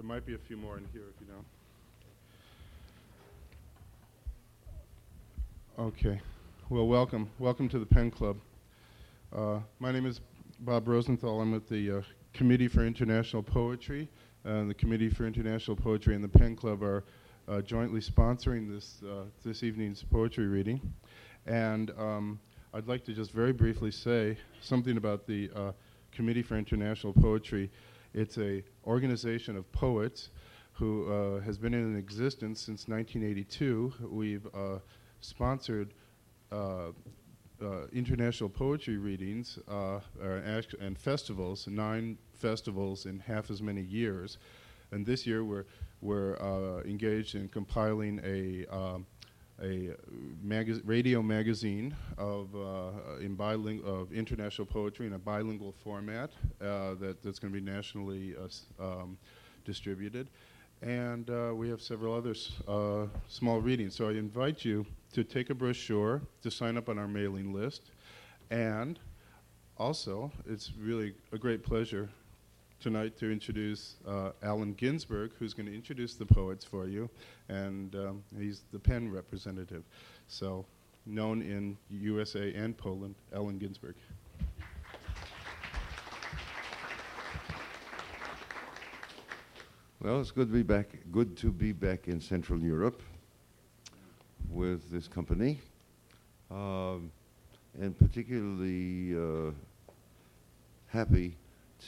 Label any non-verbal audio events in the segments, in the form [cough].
There might be a few more in here if you don't. Okay. Well, welcome. Welcome to the Pen Club. Uh, my name is Bob Rosenthal. I'm with the uh, Committee for International Poetry. Uh, the Committee for International Poetry and the Pen Club are uh, jointly sponsoring this, uh, this evening's poetry reading. And um, I'd like to just very briefly say something about the uh, Committee for International Poetry. It's a organization of poets who uh, has been in existence since 1982. We've uh, sponsored uh, uh, international poetry readings uh, and festivals, nine festivals in half as many years. And this year we're, we're engaged in compiling a um, a mag radio magazine of uh, in biling of international poetry in a bilingual format uh, that, that's going to be nationally uh, um, distributed. And uh, we have several other uh, small readings. So I invite you to take a brochure, to sign up on our mailing list, and also, it's really a great pleasure tonight to introduce uh, Allen Ginsberg, who's going to introduce the poets for you, and um, he's the PEN representative. So, known in USA and Poland, Allen Ginsberg. Well, it's good to be back. Good to be back in Central Europe with this company, um, and particularly uh, happy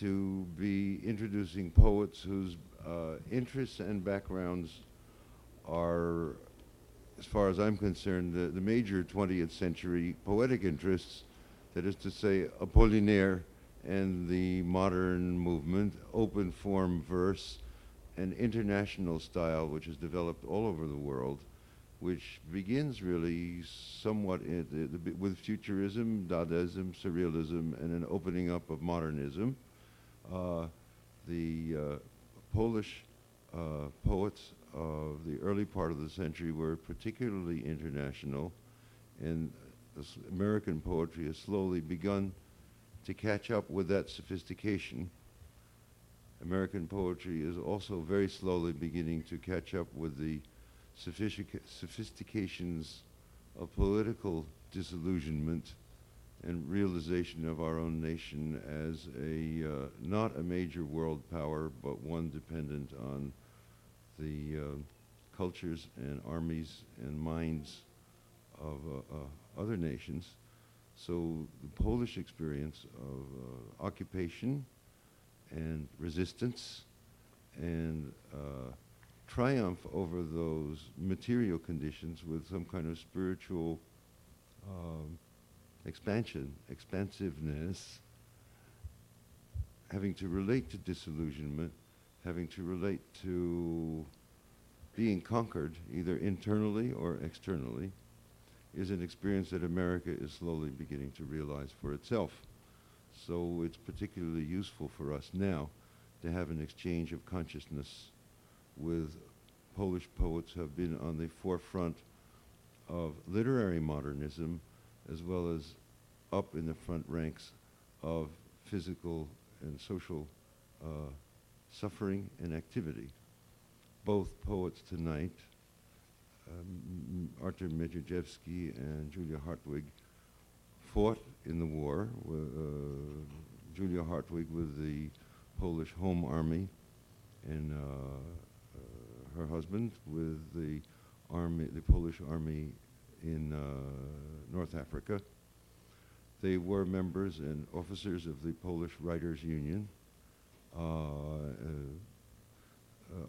to be introducing poets whose uh, interests and backgrounds are, as far as I'm concerned, the, the, major 20th century poetic interests, that is to say, Apollinaire and the modern movement, open form verse, and international style, which has developed all over the world, which begins really somewhat with futurism, Dadaism, surrealism, and an opening up of modernism. Uh, the uh, Polish uh, poets of the early part of the century were particularly international, and American poetry has slowly begun to catch up with that sophistication. American poetry is also very slowly beginning to catch up with the sophistica sophistications of political disillusionment and realization of our own nation as a uh, not a major world power, but one dependent on the uh, cultures and armies and minds of uh, uh other nations. So the Polish experience of uh, occupation and resistance and uh, triumph over those material conditions with some kind of spiritual um, expansion, expansiveness, having to relate to disillusionment, having to relate to being conquered, either internally or externally, is an experience that America is slowly beginning to realize for itself. So it's particularly useful for us now to have an exchange of consciousness with Polish poets who have been on the forefront of literary modernism as well as up in the front ranks of physical and social uh, suffering and activity. Both poets tonight, um, Artur Międzyrzecki and Julia Hartwig, fought in the war. Uh, Julia Hartwig with the Polish Home Army and uh, uh, her husband with the army, the Polish army in uh, North Africa. They were members and officers of the Polish Writers Union. Uh, uh,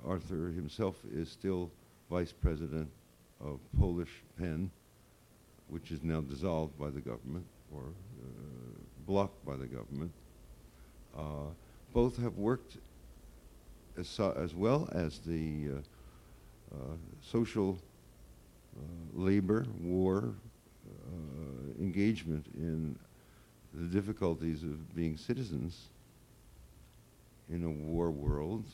Arthur himself is still vice president of Polish PEN, which is now dissolved by the government or blocked by the government. Uh, both have worked as, so as well as the uh, social uh, labor, war, uh, engagement in the difficulties of being citizens in a war world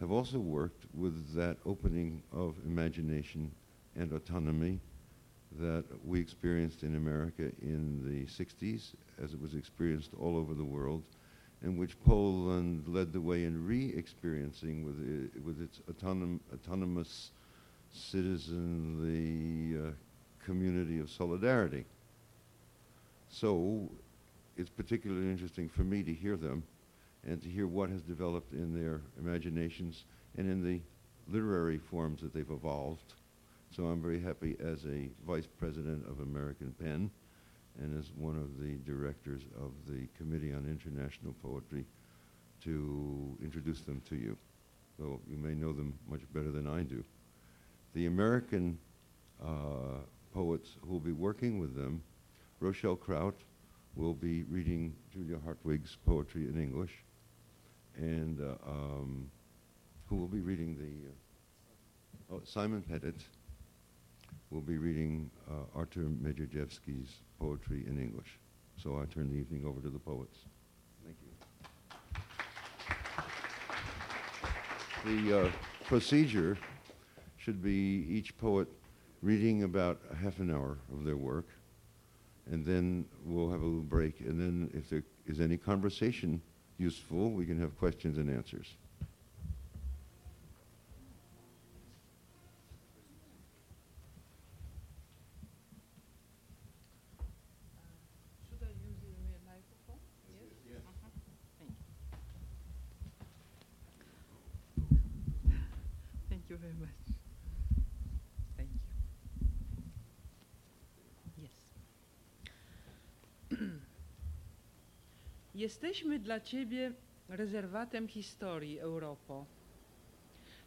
have also worked with that opening of imagination and autonomy that we experienced in America in the 60s as it was experienced all over the world in which Poland led the way in re-experiencing with, i with its autonom autonomous citizenly uh, community of solidarity. So it's particularly interesting for me to hear them and to hear what has developed in their imaginations and in the literary forms that they've evolved. So I'm very happy as a vice president of American Pen and as one of the directors of the Committee on International Poetry to introduce them to you, though you may know them much better than I do. The American uh, poets who will be working with them, Rochelle Kraut will be reading Julia Hartwig's poetry in English, and uh, um, who will be reading the, uh, oh, Simon Pettet will be reading uh, Artur Międzyrzecki's poetry in English. So I turn the evening over to the poets. Thank you. The uh, procedure should be each poet reading about a half an hour of their work, and then we'll have a little break, and then if there is any conversation useful, we can have questions and answers. Jesteśmy dla Ciebie rezerwatem historii, Europo.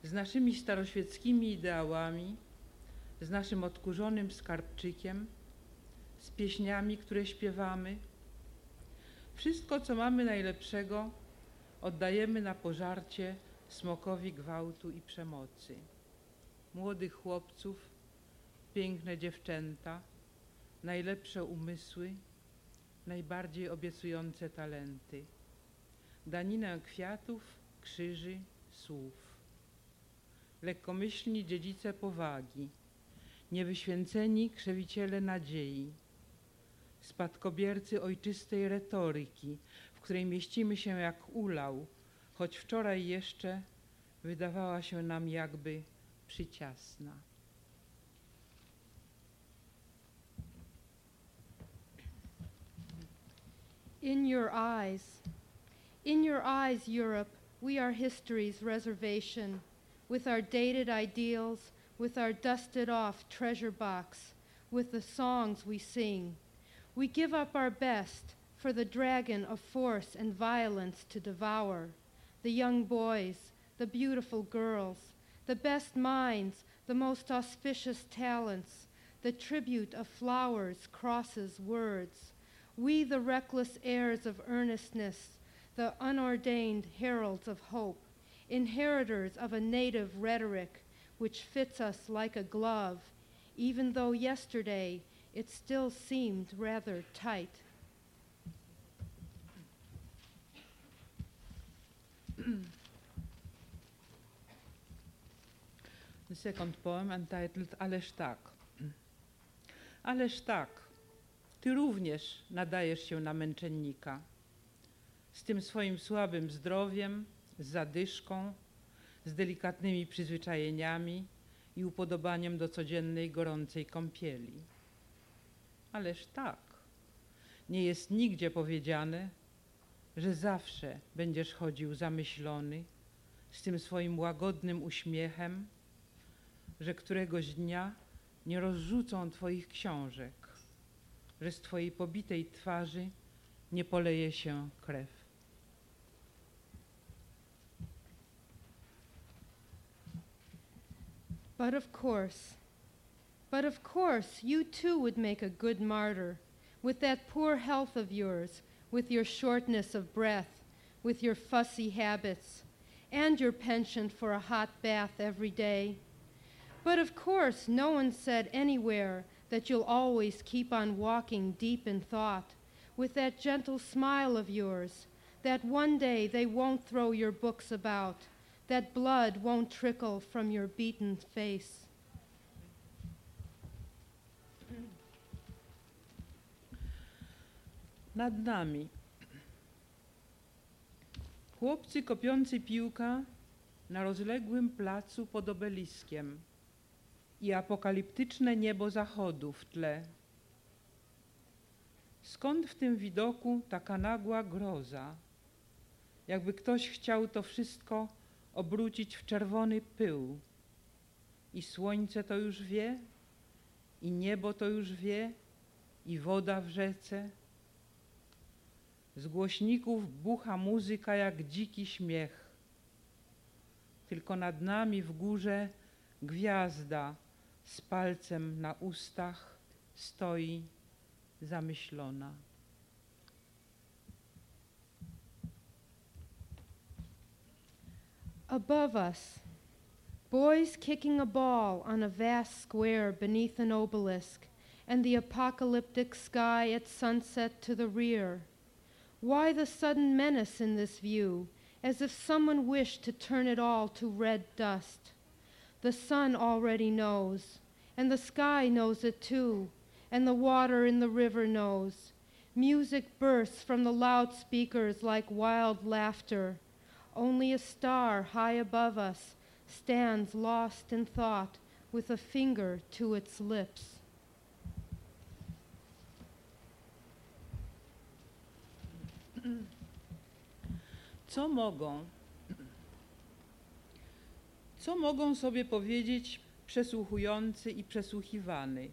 Z naszymi staroświeckimi ideałami, z naszym odkurzonym skarbczykiem, z pieśniami, które śpiewamy. Wszystko, co mamy najlepszego, oddajemy na pożarcie smokowi gwałtu i przemocy. Młodych chłopców, piękne dziewczęta, najlepsze umysły, najbardziej obiecujące talenty. Daninę kwiatów, krzyży, słów. Lekkomyślni dziedzice powagi, niewyświęceni krzewiciele nadziei, spadkobiercy ojczystej retoryki, w której mieścimy się jak ulał, choć wczoraj jeszcze wydawała się nam jakby przyciasna. In your eyes, in your eyes, Europe, we are history's reservation, with our dated ideals, with our dusted off treasure box, with the songs we sing. We give up our best for the dragon of force and violence to devour. The young boys, the beautiful girls, the best minds, the most auspicious talents, the tribute of flowers, crosses, words we, the reckless heirs of earnestness, the unordained heralds of hope, inheritors of a native rhetoric which fits us like a glove, even though yesterday it still seemed rather tight. the second poem entitled Ależ tak. Ty również nadajesz się na męczennika. Z tym swoim słabym zdrowiem, z zadyszką, z delikatnymi przyzwyczajeniami i upodobaniem do codziennej gorącej kąpieli. Ależ tak, nie jest nigdzie powiedziane, że zawsze będziesz chodził zamyślony, z tym swoim łagodnym uśmiechem, że któregoś dnia nie rozrzucą Twoich książek, że z Twojej pobitej twarzy nie poleje się krew. But of course, but of course, you too would make a good martyr with that poor health of yours, with your shortness of breath, with your fussy habits, and your penchant for a hot bath every day. But of course, no one said anywhere that you'll always keep on walking deep in thought with that gentle smile of yours, that one day they won't throw your books about, that blood won't trickle from your beaten face. Nad nami. Chłopcy kopiący piłka na rozległym placu pod obeliskiem i apokaliptyczne niebo zachodu w tle. Skąd w tym widoku taka nagła groza? Jakby ktoś chciał to wszystko obrócić w czerwony pył. I słońce to już wie, i niebo to już wie, i woda w rzece. Z głośników bucha muzyka jak dziki śmiech. Tylko nad nami w górze gwiazda z palcem na ustach stoi zamyślona. Above us, boys kicking a ball on a vast square beneath an obelisk, and the apocalyptic sky at sunset to the rear. Why the sudden menace in this view, as if someone wished to turn it all to red dust? The sun already knows, and the sky knows it too, and the water in the river knows. Music bursts from the loudspeakers like wild laughter. Only a star high above us stands lost in thought with a finger to its lips. Co mogą, co mogą sobie powiedzieć przesłuchujący i przesłuchiwany?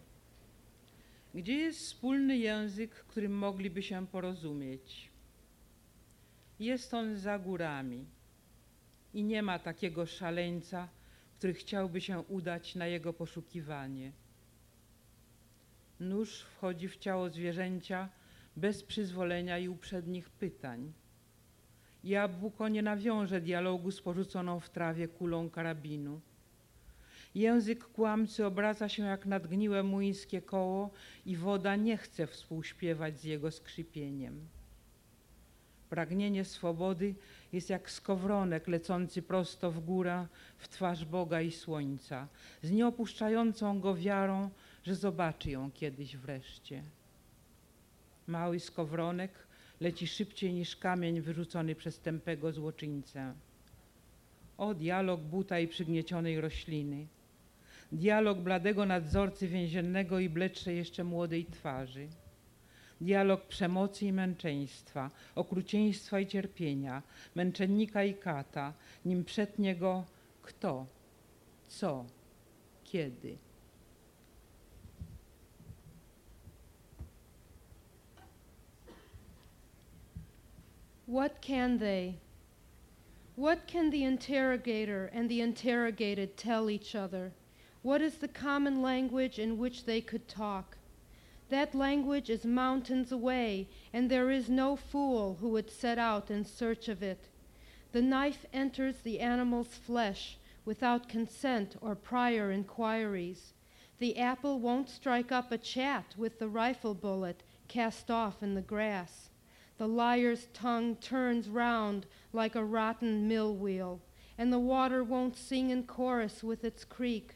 Gdzie jest wspólny język, którym mogliby się porozumieć? Jest on za górami i nie ma takiego szaleńca, który chciałby się udać na jego poszukiwanie. Nóż wchodzi w ciało zwierzęcia bez przyzwolenia i uprzednich pytań. Jabłko nie nawiąże dialogu z porzuconą w trawie kulą karabinu. Język kłamcy obraca się jak nadgniłe młyńskie koło i woda nie chce współśpiewać z jego skrzypieniem. Pragnienie swobody jest jak skowronek lecący prosto w górę w twarz Boga i słońca, z nieopuszczającą go wiarą, że zobaczy ją kiedyś wreszcie. Mały skowronek leci szybciej niż kamień wyrzucony przez tępego złoczyńcę. O dialog buta i przygniecionej rośliny, dialog bladego nadzorcy więziennego i bleczej jeszcze młodej twarzy dialog przemocy i męczeństwa, okrucieństwa i cierpienia, męczennika i kata, nim przetnie go kto, co, kiedy. What can they? What can the interrogator and the interrogated tell each other? What is the common language in which they could talk? That language is mountains away, and there is no fool who would set out in search of it. The knife enters the animal's flesh without consent or prior inquiries. The apple won't strike up a chat with the rifle bullet cast off in the grass. The liar's tongue turns round like a rotten mill wheel, and the water won't sing in chorus with its creak.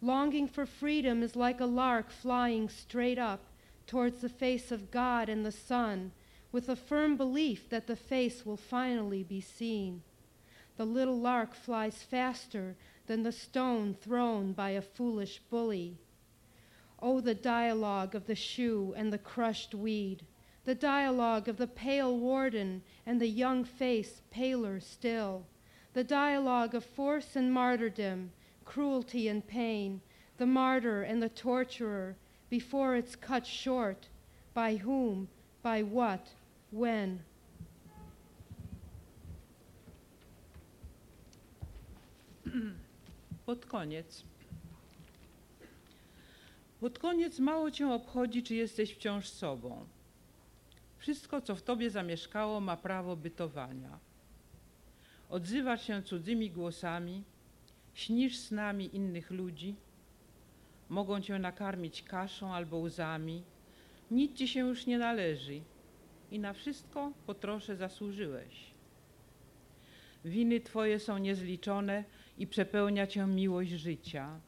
Longing for freedom is like a lark flying straight up towards the face of God and the sun, with a firm belief that the face will finally be seen. The little lark flies faster than the stone thrown by a foolish bully. Oh, the dialogue of the shoe and the crushed weed, the dialogue of the pale warden and the young face paler still, the dialogue of force and martyrdom cruelty and pain, the martyr and the torturer, before it's cut short. By whom, by what, when? [clears throat] Pod koniec. Pod koniec mało cię obchodzi, czy jesteś wciąż sobą. Wszystko, co w tobie zamieszkało, ma prawo bytowania. Odzywasz się cudzymi głosami, Śnisz z nami innych ludzi, mogą cię nakarmić kaszą albo łzami, nic ci się już nie należy i na wszystko po trosze zasłużyłeś. Winy twoje są niezliczone i przepełnia cię miłość życia.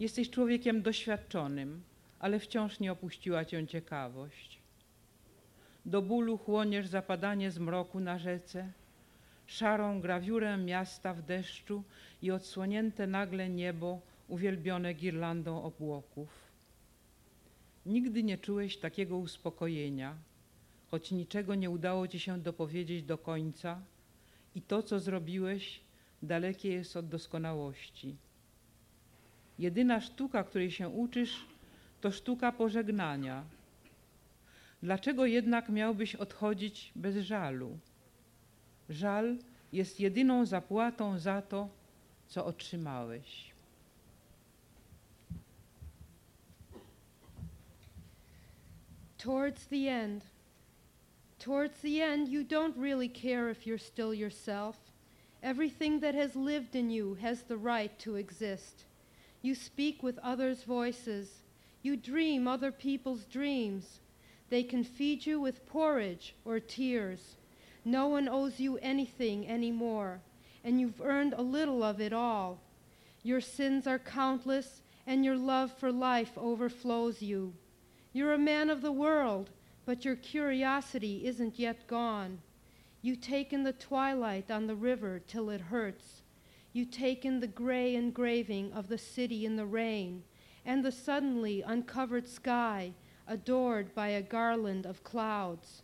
Jesteś człowiekiem doświadczonym, ale wciąż nie opuściła cię ciekawość. Do bólu chłoniesz zapadanie zmroku na rzece, szarą grawiurę miasta w deszczu i odsłonięte nagle niebo uwielbione girlandą obłoków. Nigdy nie czułeś takiego uspokojenia, choć niczego nie udało ci się dopowiedzieć do końca i to, co zrobiłeś, dalekie jest od doskonałości. Jedyna sztuka, której się uczysz, to sztuka pożegnania. Dlaczego jednak miałbyś odchodzić bez żalu? Żal jest jedyną zapłatą za to, co otrzymałeś. Towards the end. Towards the end, you don't really care if you're still yourself. Everything that has lived in you has the right to exist. You speak with others' voices. You dream other people's dreams. They can feed you with porridge or tears. No one owes you anything anymore, and you've earned a little of it all. Your sins are countless, and your love for life overflows you. You're a man of the world, but your curiosity isn't yet gone. You take in the twilight on the river till it hurts. You take in the gray engraving of the city in the rain, and the suddenly uncovered sky adored by a garland of clouds.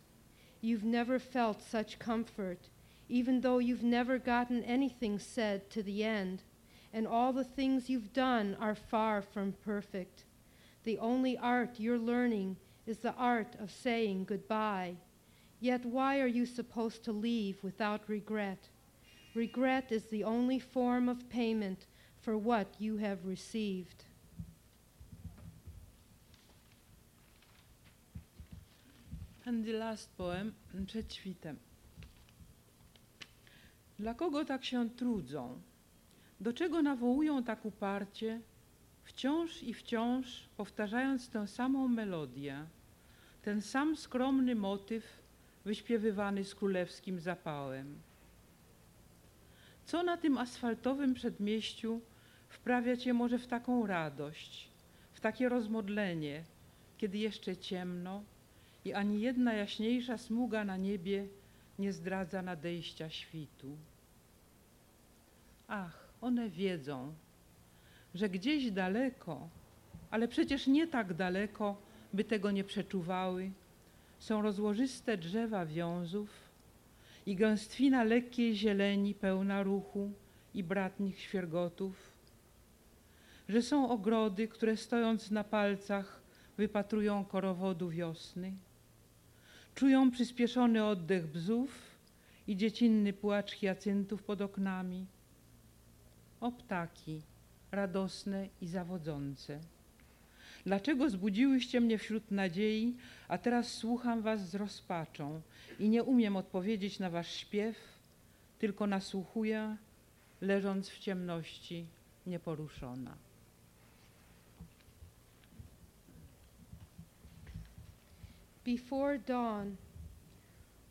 You've never felt such comfort, even though you've never gotten anything said to the end, and all the things you've done are far from perfect. The only art you're learning is the art of saying goodbye. Yet why are you supposed to leave without regret? Regret is the only form of payment for what you have received. And the last poem, przed świtem. Dla kogo tak się trudzą? Do czego nawołują tak uparcie, wciąż i wciąż powtarzając tę samą melodię, ten sam skromny motyw wyśpiewywany z królewskim zapałem? Co na tym asfaltowym przedmieściu wprawia cię może w taką radość, w takie rozmodlenie, kiedy jeszcze ciemno, i ani jedna jaśniejsza smuga na niebie nie zdradza nadejścia świtu. Ach, one wiedzą, że gdzieś daleko, ale przecież nie tak daleko, by tego nie przeczuwały, są rozłożyste drzewa wiązów i gęstwina lekkiej zieleni pełna ruchu i bratnich świergotów, że są ogrody, które stojąc na palcach wypatrują korowodu wiosny, Czują przyspieszony oddech bzów i dziecinny płacz hiacyntów pod oknami. O ptaki, radosne i zawodzące. Dlaczego zbudziłyście mnie wśród nadziei, a teraz słucham was z rozpaczą i nie umiem odpowiedzieć na wasz śpiew, tylko nasłuchuję, leżąc w ciemności nieporuszona. Before dawn.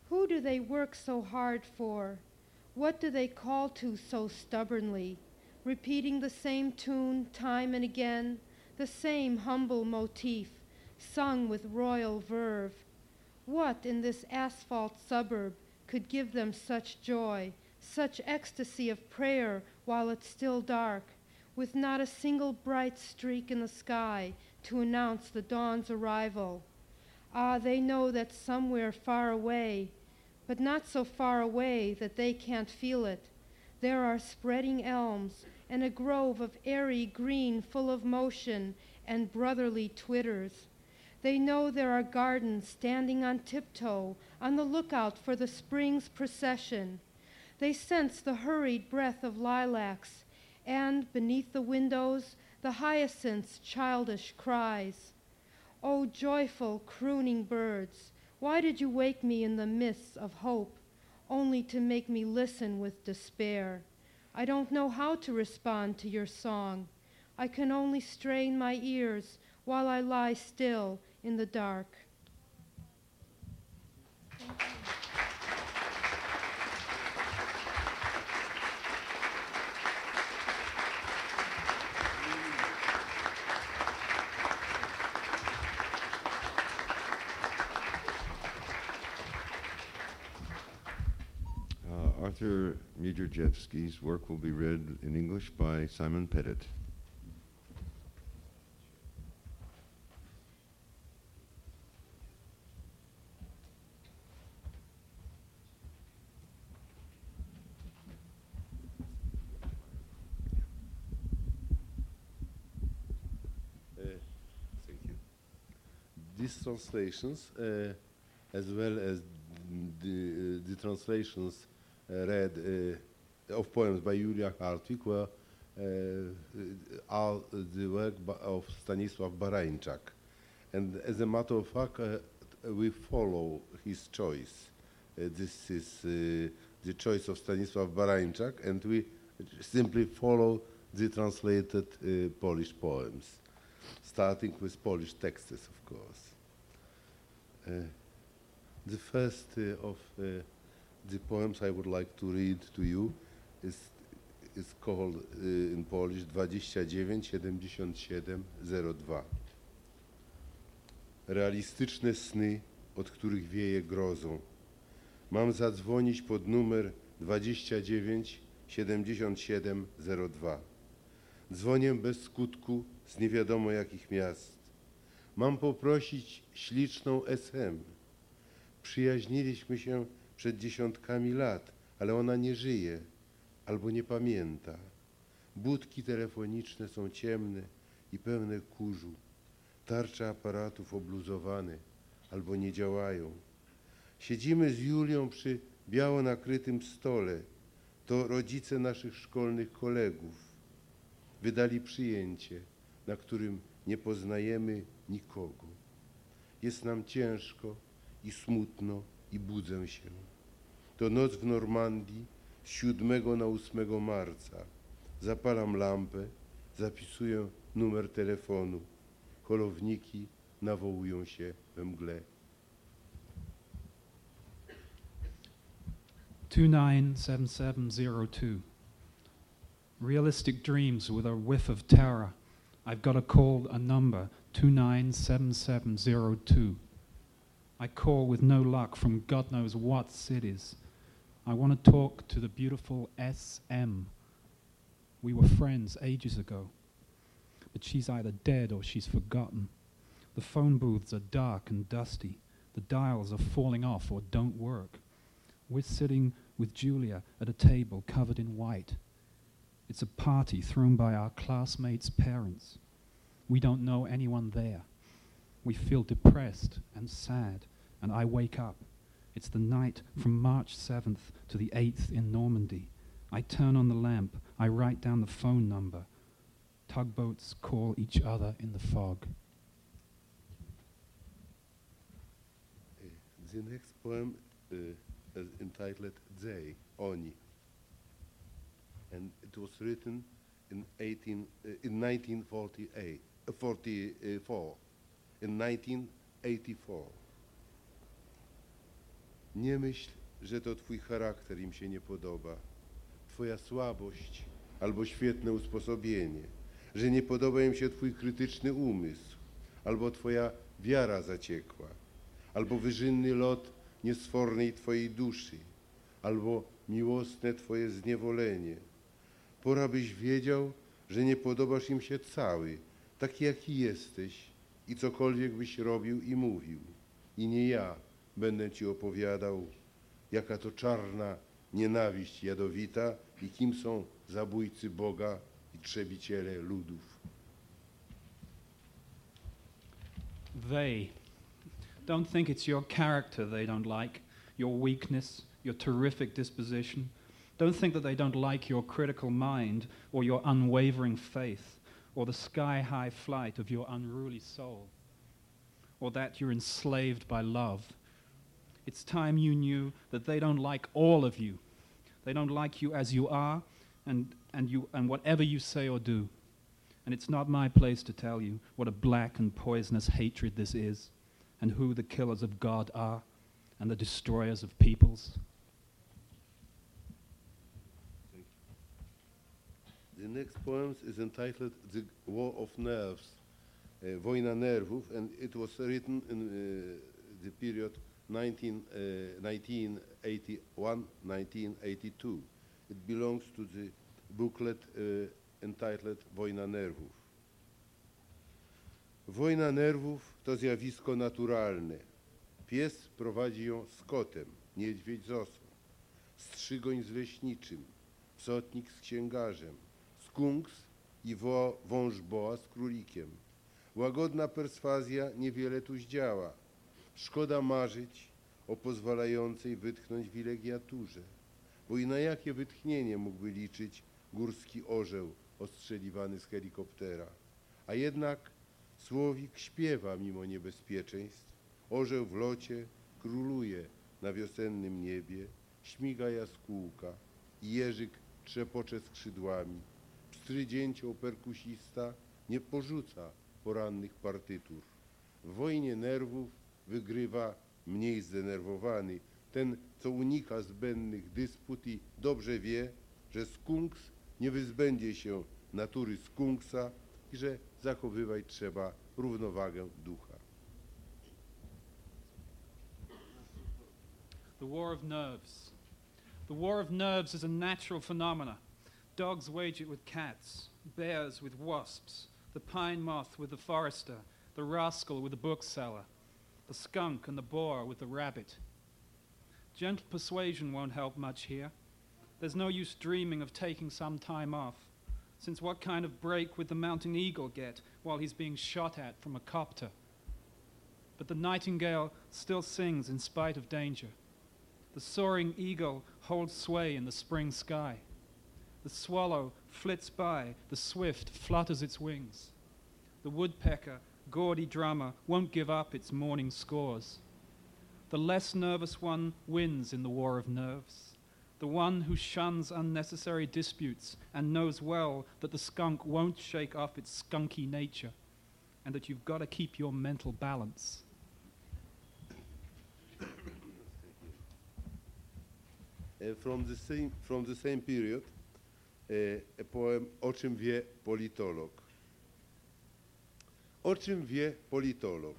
Who do they work so hard for? What do they call to so stubbornly? Repeating the same tune time and again, the same humble motif, sung with royal verve. What in this asphalt suburb could give them such joy, such ecstasy of prayer while it's still dark, with not a single bright streak in the sky to announce the dawn's arrival? Ah, they know that somewhere far away, but not so far away that they can't feel it, there are spreading elms and a grove of airy green full of motion and brotherly twitters. They know there are gardens standing on tiptoe on the lookout for the spring's procession. They sense the hurried breath of lilacs, and beneath the windows, the hyacinth's childish cries. O oh, joyful, crooning birds, why did you wake me in the mists of hope, only to make me listen with despair? I don't know how to respond to your song. I can only strain my ears while I lie still in the dark. Międzyrzecki's work will be read in English by Simon Pettet. These translations, uh, as well as the, uh, the translations uh, read uh, of poems by Julia Hartwig, were the work of Stanisław Barańczak. And as a matter of fact, we follow his choice. This is the choice of Stanisław Barańczak, and we simply follow the translated uh, Polish poems starting with Polish texts, of course. Uh, the first uh, of the poems I would like to read to you is, is called uh, in Polish 297702. Realistyczne sny, od których wieje grozą. Mam zadzwonić pod numer 297702. Dzwonię bez skutku z nie wiadomo jakich miast. Mam poprosić śliczną SM. Przyjaźniliśmy się przed dziesiątkami lat, ale ona nie żyje albo nie pamięta. Budki telefoniczne są ciemne i pełne kurzu. Tarcze aparatów obluzowane albo nie działają. Siedzimy z Julią przy biało nakrytym stole. To rodzice naszych szkolnych kolegów wydali przyjęcie, na którym nie poznajemy nikogo. Jest nam ciężko i smutno i budzę się. To noc w Normandii 7 na 8 marca. Zapalam lampę, zapisuję numer telefonu. Holowniki nawołują się we mgle. 297702. Realistic dreams with a whiff of terror. I've got to call a number 297702. I call with no luck from God knows what cities. I want to talk to the beautiful SM. We were friends ages ago, but she's either dead or she's forgotten. The phone booths are dark and dusty. The dials are falling off or don't work. We're sitting with Julia at a table covered in white. It's a party thrown by our classmates' parents. We don't know anyone there. We feel depressed and sad, and I wake up. It's the night from March 7th to the 8th in Normandy. I turn on the lamp. I write down the phone number. Tugboats call each other in the fog. Uh, The next poem uh, is entitled They, Oni. And it was written in, 18, uh, in 1948, uh, 44, in 1984. Nie myśl, że to twój charakter im się nie podoba, twoja słabość albo świetne usposobienie, że nie podoba im się twój krytyczny umysł, albo twoja wiara zaciekła, albo wyżynny lot niesfornej twojej duszy, albo miłosne twoje zniewolenie. Pora byś wiedział, że nie podobasz im się cały, taki jaki jesteś i cokolwiek byś robił i mówił. I nie ja będę ci opowiadał, jaka to czarna nienawiść jadowita i kim są zabójcy Boga i trzebiciele ludów. They. Don't think it's your character they don't like, your weakness, your terrific disposition. Don't think that they don't like your critical mind or your unwavering faith or the sky high flight of your unruly soul or that you're enslaved by love. It's time you knew that they don't like all of you. They don't like you as you are and, and, you, and whatever you say or do. And it's not my place to tell you what a black and poisonous hatred this is, and who the killers of God are, and the destroyers of peoples. The next poem is entitled The War of Nerves, uh, Wojna Nerwów, and it was written in uh, the period 19, uh, 1981-1982. It belongs to the booklet uh, entitled Wojna Nerwów. Wojna nerwów to zjawisko naturalne. Pies prowadzi ją z kotem, niedźwiedź z osą, strzygoń z leśniczym, psotnik z księgarzem, skunks i wo, wąż boa z królikiem. Łagodna perswazja niewiele tu zdziała. Szkoda marzyć o pozwalającej wytchnąć wilegiaturze, bo i na jakie wytchnienie mógłby liczyć górski orzeł ostrzeliwany z helikoptera. A jednak słowik śpiewa mimo niebezpieczeństw, orzeł w locie króluje na wiosennym niebie, śmiga jaskółka i jeżyk trzepocze skrzydłami. Pstry dzięcioł perkusista nie porzuca porannych partytur. W wojnie nerwów wygrywa mniej zdenerwowany, ten, co unika zbędnych dysput i dobrze wie, że skunks nie wyzbędzie się natury skunksa i że zachowywać trzeba równowagę ducha. The war of nerves. The war of nerves is a natural phenomena. Dogs wage it with cats, bears with wasps, the pine moth with the forester, the rascal with the bookseller, the skunk and the boar with the rabbit. Gentle persuasion won't help much here. There's no use dreaming of taking some time off, since what kind of break would the mountain eagle get while he's being shot at from a copter? But the nightingale still sings in spite of danger. The soaring eagle holds sway in the spring sky. The swallow flits by, the swift flutters its wings. The woodpecker, gaudy drama won't give up its morning scores. The less nervous one wins in the war of nerves. The one who shuns unnecessary disputes and knows well that the skunk won't shake off its skunky nature and that you've got to keep your mental balance. Uh, [coughs] from, the same, from the same period, uh, a poem O czym wie politolog. O czym wie politolog?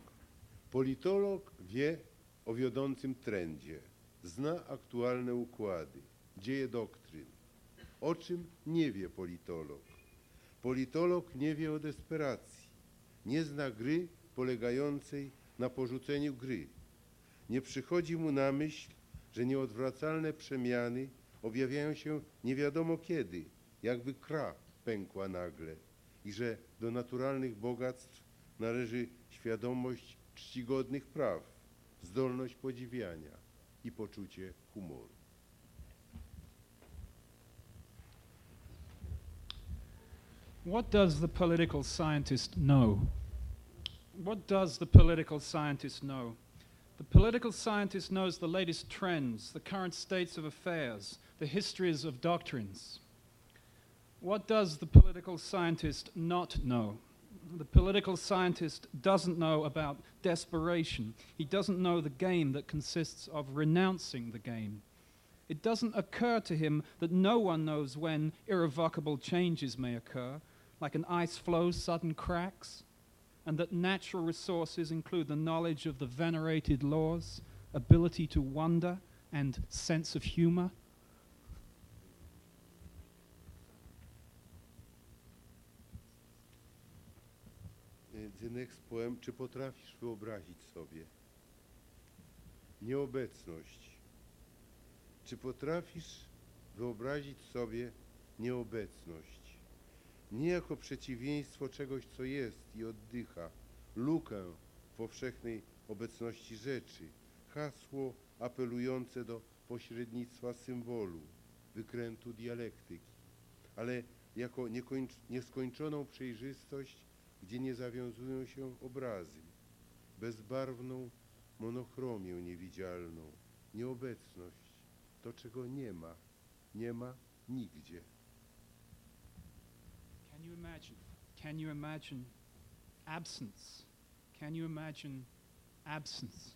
Politolog wie o wiodącym trendzie, zna aktualne układy, dzieje doktryn. O czym nie wie politolog? Politolog nie wie o desperacji, nie zna gry polegającej na porzuceniu gry. Nie przychodzi mu na myśl, że nieodwracalne przemiany objawiają się nie wiadomo kiedy, jakby kra pękła nagle i że do naturalnych bogactw należy świadomość czcigodnych praw, zdolność podziwiania i poczucie humoru. What does the political scientist know? What does the political scientist know? The political scientist knows the latest trends, the current states of affairs, the histories of doctrines. What does the political scientist not know? The political scientist doesn't know about desperation. He doesn't know the game that consists of renouncing the game. It doesn't occur to him that no one knows when irrevocable changes may occur, like an ice floe's sudden cracks, and that natural resources include the knowledge of the venerated laws, ability to wonder, and sense of humor. The next poem, czy potrafisz wyobrazić sobie nieobecność? Czy potrafisz wyobrazić sobie nieobecność? Nie jako przeciwieństwo czegoś, co jest i oddycha, lukę powszechnej obecności rzeczy, hasło apelujące do pośrednictwa symbolu, wykrętu dialektyki, ale jako nieskończoną przejrzystość gdzie nie zawiązują się obrazy, bezbarwną monochromię niewidzialną, nieobecność, to czego nie ma, nie ma nigdzie. Can you imagine? Can you imagine absence? Can you imagine absence?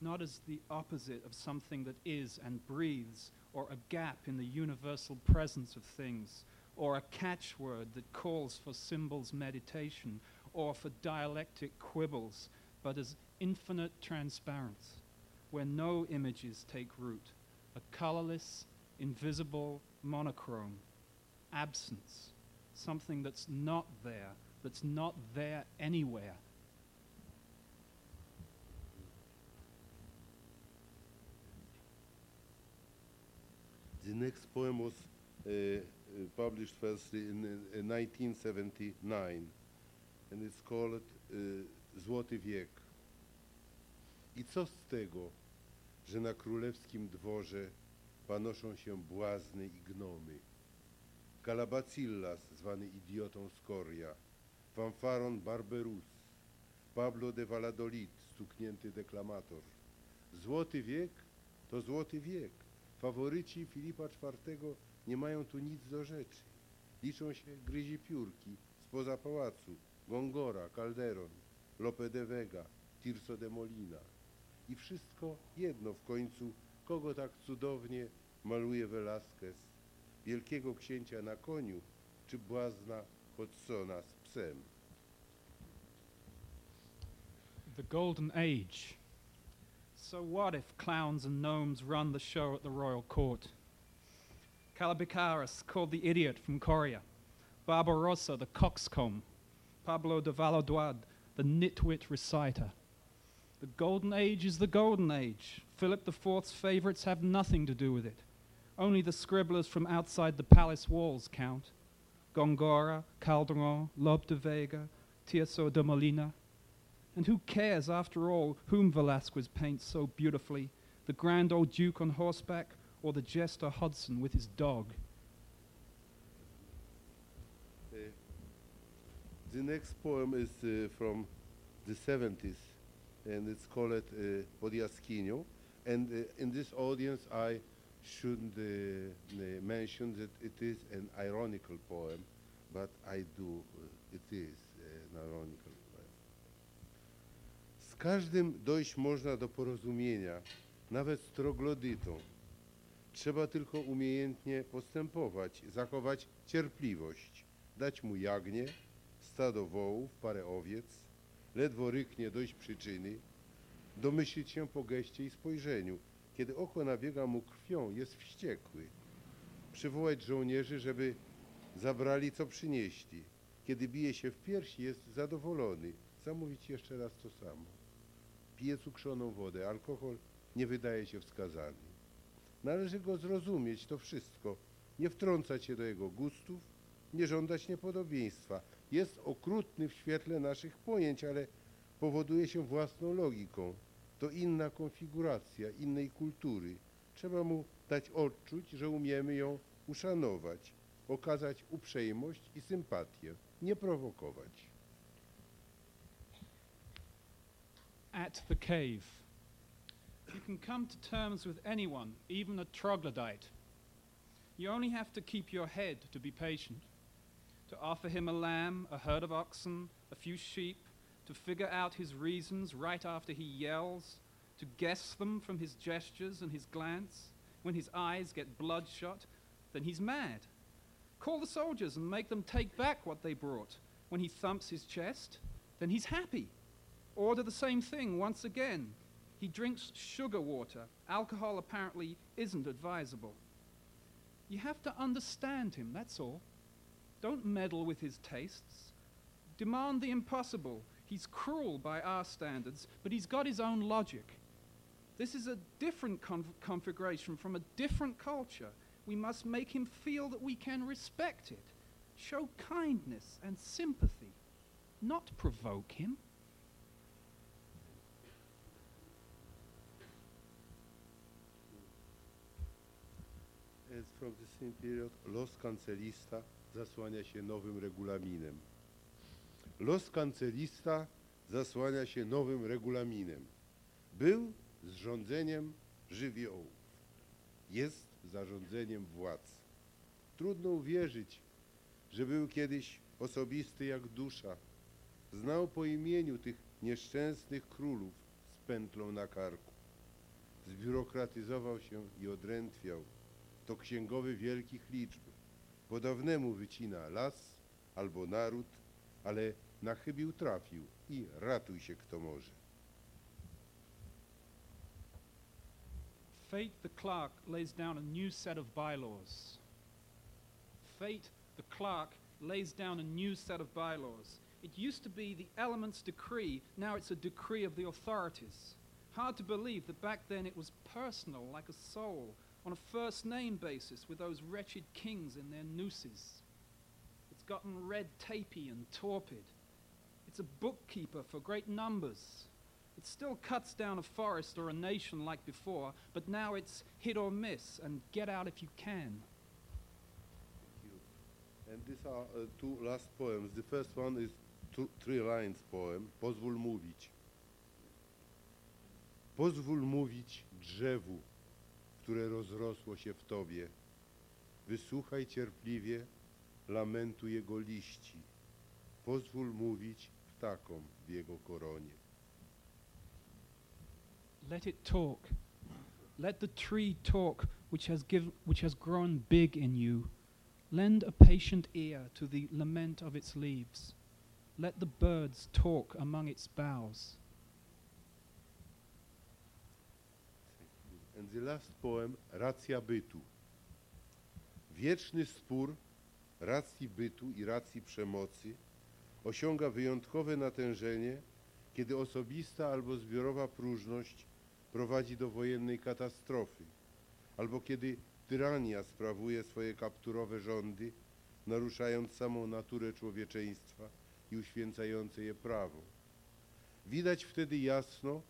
Not as the opposite of something that is and breathes, or a gap in the universal presence of things, or a catchword that calls for symbols meditation, or for dialectic quibbles, but as infinite transparence, where no images take root, a colorless, invisible monochrome, absence, something that's not there, that's not there anywhere. The next poem was uh, published firstly in, uh, 1979 and it's called uh, Złoty wiek. I co z tego, że na królewskim dworze panoszą się błazny i gnomy? Kalabacillas, zwany idiotą Skoria, fanfaron Barberus, Pablo de Valladolid, stuknięty deklamator. Złoty wiek to złoty wiek. Faworyci Filipa IV nie mają tu nic do rzeczy. Liczą się gryzi piórki spoza pałacu, Gongora, Calderon, Lope de Vega, Tirso de Molina. I wszystko jedno w końcu, kogo tak cudownie maluje Velasquez, wielkiego księcia na koniu, czy błazna Hodsona z psem. The Golden Age. So what if clowns and gnomes run the show at the royal court? Calabacillas, called the idiot from Coria, Barbarossa, the coxcomb, Pablo de Valladolid, the nitwit reciter. The Golden Age is the Golden Age. Philip IV's favorites have nothing to do with it. Only the scribblers from outside the palace walls count. Gongora, Calderon, Lope de Vega, Tirso de Molina. And who cares, after all, whom Velasquez paints so beautifully, the grand old duke on horseback or the jester Hudson with his dog? Uh, the next poem is uh, from the 70s and it's called uh, Pod jaskinią. And uh, in this audience, I should uh, mention that it is an ironical poem, but I do, uh, it is an ironical poem. Z każdym dojść można do porozumienia, nawet z troglodytą. Trzeba tylko umiejętnie postępować, zachować cierpliwość, dać mu jagnię, stado wołów, parę owiec, ledwo ryknie dojść przyczyny, domyślić się po geście i spojrzeniu. Kiedy oko nabiega mu krwią, jest wściekły. Przywołać żołnierzy, żeby zabrali, co przynieśli. Kiedy bije się w piersi, jest zadowolony. Zamówić jeszcze raz to samo. Pije cukrzoną wodę, alkohol nie wydaje się wskazany. Należy go zrozumieć, to wszystko. Nie wtrącać się do jego gustów, nie żądać niepodobieństwa. Jest okrutny w świetle naszych pojęć, ale powoduje się własną logiką. To inna konfiguracja, innej kultury. Trzeba mu dać odczuć, że umiemy ją uszanować, okazać uprzejmość i sympatię, nie prowokować. At the cave. You can come to terms with anyone, even a troglodyte. You only have to keep your head to be patient, to offer him a lamb, a herd of oxen, a few sheep, to figure out his reasons right after he yells, to guess them from his gestures and his glance. When his eyes get bloodshot, then he's mad. Call the soldiers and make them take back what they brought. When he thumps his chest, then he's happy. Order the same thing once again. He drinks sugar water. Alcohol apparently isn't advisable. You have to understand him, that's all. Don't meddle with his tastes. Demand the impossible. He's cruel by our standards, but he's got his own logic. This is a different conf- configuration from a different culture. We must make him feel that we can respect it, show kindness and sympathy, not provoke him. It's from the same period. Los Cancelista zasłania się nowym regulaminem. Los Cancelista zasłania się nowym regulaminem. Był zrządzeniem żywiołów. Jest zarządzeniem władz. Trudno uwierzyć, że był kiedyś osobisty jak dusza. Znał po imieniu tych nieszczęsnych królów z pętlą na karku. Zbiurokratyzował się i odrętwiał. To księgowy wielkich liczb. Po dawnemu wycina las albo naród, ale na chybił trafił i ratuj się kto może. Fate the clerk lays down a new set of bylaws. Fate the clerk lays down a new set of bylaws. It used to be the element's decree, now it's a decree of the authorities. Hard to believe that back then it was personal, like a soul, on a first name basis with those wretched kings in their nooses. It's gotten red tapey and torpid. It's a bookkeeper for great numbers. It still cuts down a forest or a nation like before, but now it's hit or miss and get out if you can. And these are uh, two last poems. The first one is two, three lines poem. Pozwól mówić. Pozwól mówić drzewu, które rozrosło się w tobie. Wysłuchaj cierpliwie lamentu jego liści. Pozwól mówić ptakom w jego koronie. Let it talk. Let the tree talk which has, give, which has grown big in you. Lend a patient ear to the lament of its leaves. Let the birds talk among its boughs. And the last poem, Racja bytu. Wieczny spór racji bytu i racji przemocy osiąga wyjątkowe natężenie, kiedy osobista albo zbiorowa próżność prowadzi do wojennej katastrofy, albo kiedy tyrania sprawuje swoje kapturowe rządy, naruszając samą naturę człowieczeństwa i uświęcające je prawo. Widać wtedy jasno,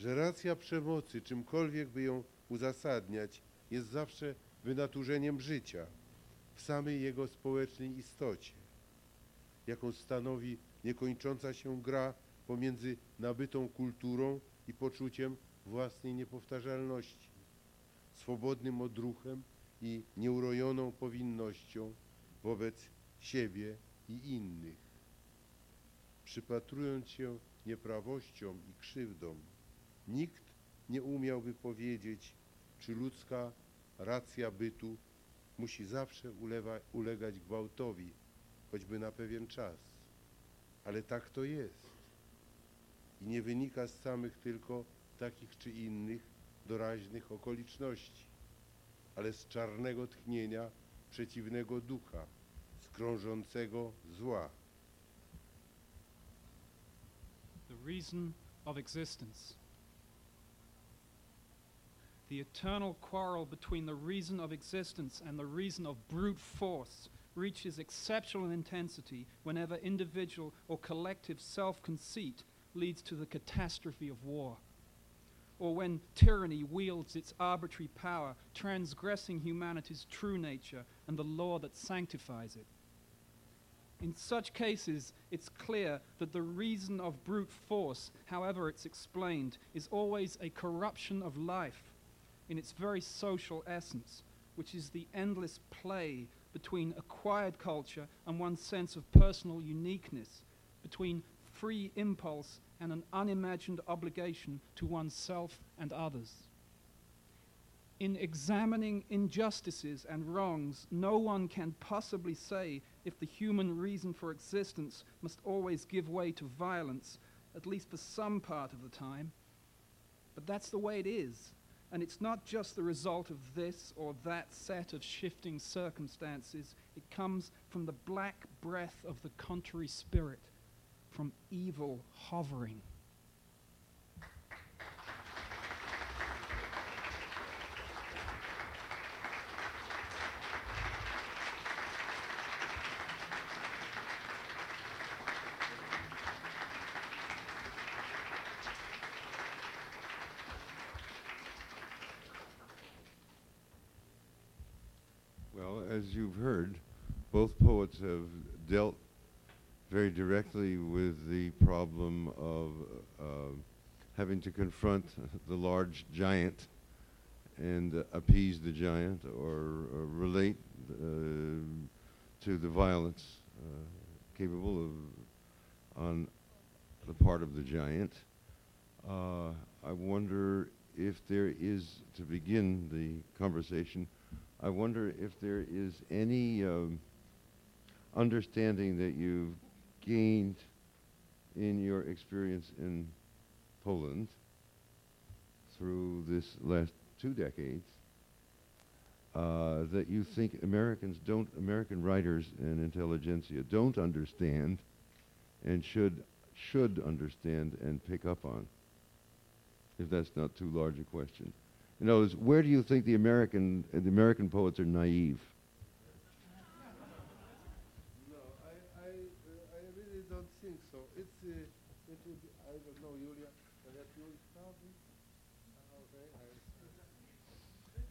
że racja przemocy, czymkolwiek by ją uzasadniać, jest zawsze wynaturzeniem życia w samej jego społecznej istocie, jaką stanowi niekończąca się gra pomiędzy nabytą kulturą i poczuciem własnej niepowtarzalności, swobodnym odruchem i nieurojoną powinnością wobec siebie i innych. Przypatrując się nieprawościom i krzywdom, nikt nie umiałby powiedzieć, czy ludzka racja bytu musi zawsze ulewa, ulegać gwałtowi, choćby na pewien czas. Ale tak to jest. I nie wynika z samych tylko takich czy innych doraźnych okoliczności, ale z czarnego tchnienia przeciwnego ducha, z krążącego zła. The reason of existence. The eternal quarrel between the reason of existence and the reason of brute force reaches exceptional intensity whenever individual or collective self conceit leads to the catastrophe of war, or when tyranny wields its arbitrary power, transgressing humanity's true nature and the law that sanctifies it. In such cases, it's clear that the reason of brute force, however it's explained, is always a corruption of life in its very social essence, which is the endless play between acquired culture and one's sense of personal uniqueness, between free impulse and an unimagined obligation to oneself and others. In examining injustices and wrongs, no one can possibly say if the human reason for existence must always give way to violence, at least for some part of the time. But that's the way it is. And it's not just the result of this or that set of shifting circumstances, it comes from the black breath of the contrary spirit, from evil hovering. Well, as you've heard, both poets have dealt very directly with the problem of uh, having to confront the large giant and uh, appease the giant or, uh, relate uh, to the violence uh, capable of on the part of the giant. Uh, I wonder if there is, to begin the conversation, I wonder if there is any um, understanding that you've gained in your experience in Poland through this last two decades uh, that you think Americans don't, American writers and intelligentsia don't understand and should should understand and pick up on, if that's not too large a question. In other words, where do you think the American the American poets are naive? No, I, I, uh, I really don't think so. It's, uh, it would, be I don't know, Julia, perhaps you? Uh, Okay, I,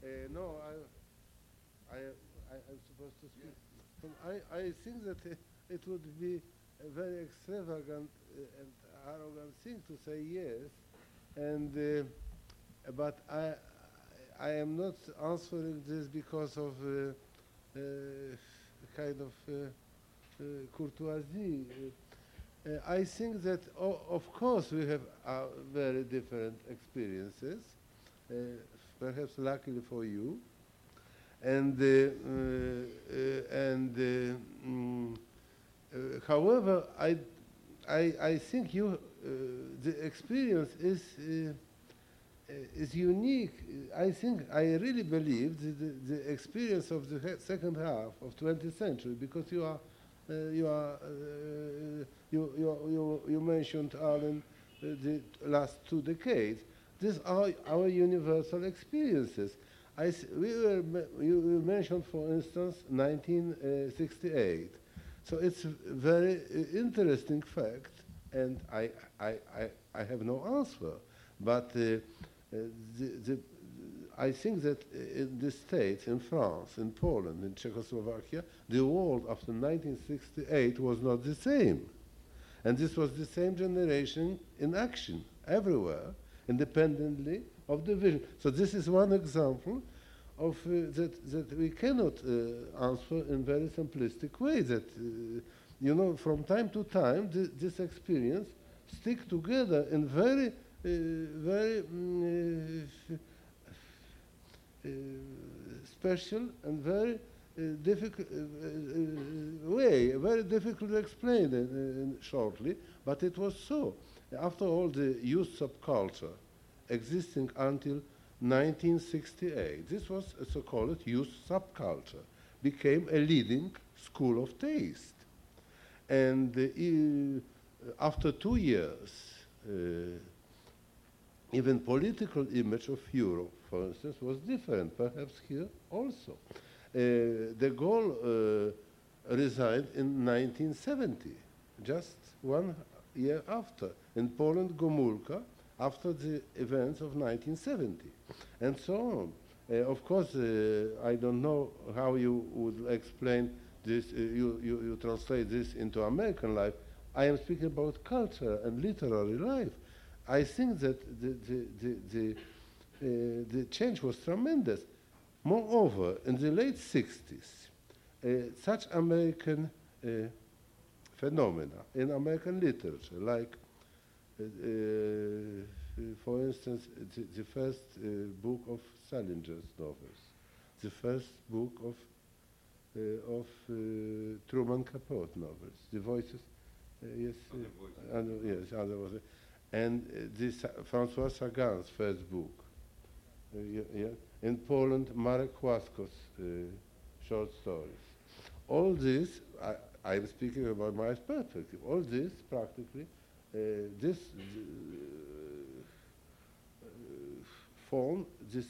uh, no, I, I, I, I'm supposed to speak. Um, I, I think that uh, it would be a very extravagant uh, and arrogant thing to say yes, and, uh, but I, I am not answering this because of uh, uh, kind of uh, uh courtoisie. Uh, I think that, of course, we have uh, very different experiences, perhaps luckily for you. And, and mm, however, I, I, I think you, the experience is, is unique. I think, I really believe that the, the experience of the he- second half of 20th century, because you are, uh, you are, uh, you, you, you, you mentioned, Allen, uh, the last two decades. These are our universal experiences. I s- we were, me- you, you mentioned, for instance, 1968. So it's a very uh, interesting fact, and I, I, I, I have no answer. But uh, uh, the, the, I think that in the States, in France, in Poland, in Czechoslovakia, the world after 1968 was not the same. And this was the same generation in action everywhere, independently of the vision. So this is one example of uh, that, that we cannot uh, answer in very simplistic way. That uh, you know, from time to time, thi- this experience stick together in very, very mm, special and very uh, difficult uh, uh, way, very difficult to explain shortly, but it was so. After all, the youth subculture existing until 1968, this was a so-called youth subculture, became a leading school of taste. And uh, after two years, uh, even political image of Europe, for instance, was different, perhaps here also. Uh, de Gaulle uh, resigned in 1970, just one year after. In Poland, Gomułka, after the events of 1970, and so on. Uh, of course, uh, I don't know how you would explain this, uh, you, you, you translate this into American life. I am speaking about culture and literary life. I think that the, the, the, the, uh, the change was tremendous. Moreover, in the late 60s, uh, such American uh, phenomena in American literature, like, uh, uh, for instance, the, the first uh, book of Salinger's novels, the first book of, uh, of uh, Truman Capote novels, The Voices, uh, yes, uh, other, yes, other voices, and this Françoise Sagan's first book, uh, yeah, yeah. in Poland, Marek Hłasko's uh, short stories. All this, I, I'm speaking about my perspective, all this practically, uh, this form this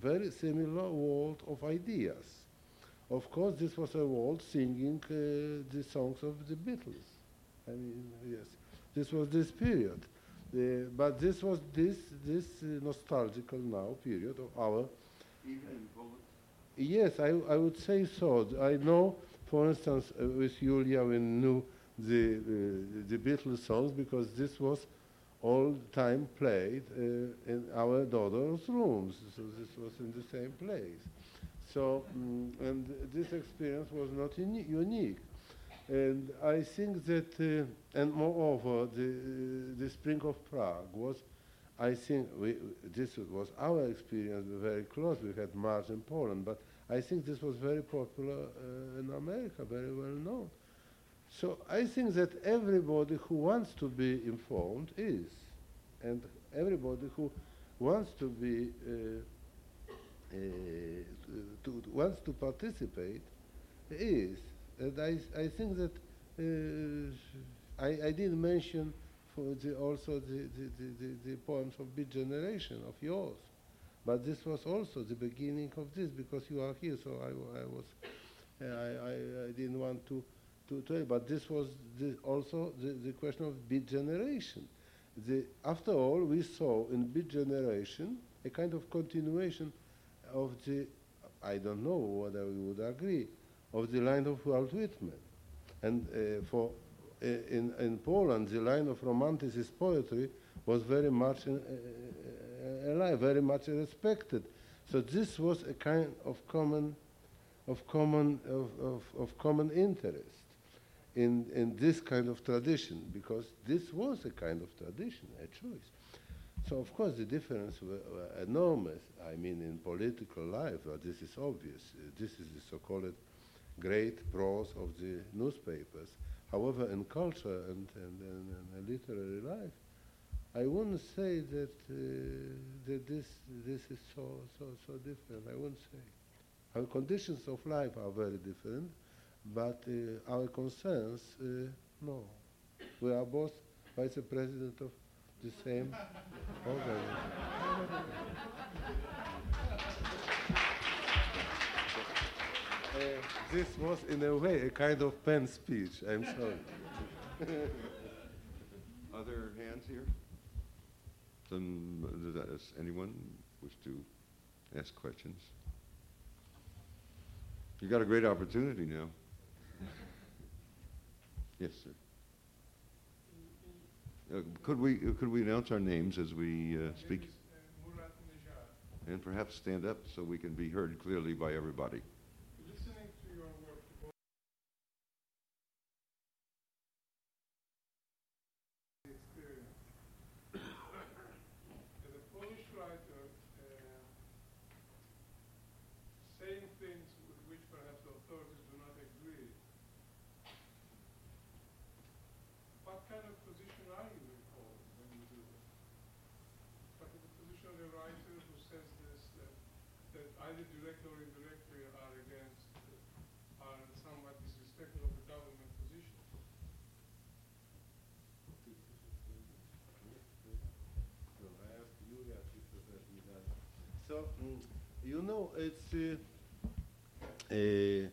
very similar world of ideas. Of course, this was a world singing uh, the songs of the Beatles. I mean, yes, this was this period. But this was this this uh, nostalgical now period of our. Even in Poland. Yes, I, I would say so. I know, for instance, uh, with Julia, we knew the uh, the Beatles songs because this was all the time played uh, in our daughter's rooms. So this was in the same place. So, mm, and this experience was not uni- unique. And I think that, uh, and moreover, the, uh, the Spring of Prague was, I think, we, this was our experience very close. We had March in Poland, but I think this was very popular uh, in America, very well known. So I think that everybody who wants to be informed is, and everybody who wants to be uh, uh, to, wants to participate is, and I, I think that uh, I, I did mention for the, also the, the, the, the, poems of Beat Generation of yours, but this was also the beginning of this because you are here, so I, I was, I, I, I didn't want to, to tell but this was the, also the, the question of Beat Generation. The, after all, we saw in Beat Generation a kind of continuation of the, I don't know whether we would agree, of the line of Walt Whitman. And uh, for uh, in, in Poland, the line of Romanticist poetry was very much uh, uh, alive, very much respected. So this was a kind of common, of common, of, of, of common interest in, in this kind of tradition, because this was a kind of tradition, a choice. So of course the difference were, were enormous. I mean, in political life, uh, this is obvious. This is the so-called great prose of the newspapers. However, in culture and, and, and, and literary life, I wouldn't say that uh, that this this is so so so different. I wouldn't say. Our conditions of life are very different, but uh, our concerns, uh, no. We are both vice president of the same organization. [laughs] this was, in a way, a kind of pen speech. I'm sorry. [laughs] Other hands here? Then, uh, does anyone wish to ask questions? You got a great opportunity now. [laughs] yes, sir. Uh, could we uh, could we announce our names as we uh, speak? And perhaps stand up so we can be heard clearly by everybody. Listening to your work, experience. As a Polish writer, uh, saying things with which perhaps the authorities do not agree, what kind of position are you in Poland when you do this? What is the position of a writer who says this, that, that either directly or indirectly are against, are somewhat disrespectful of the government position? So, mm, you know, it's. Uh, uh,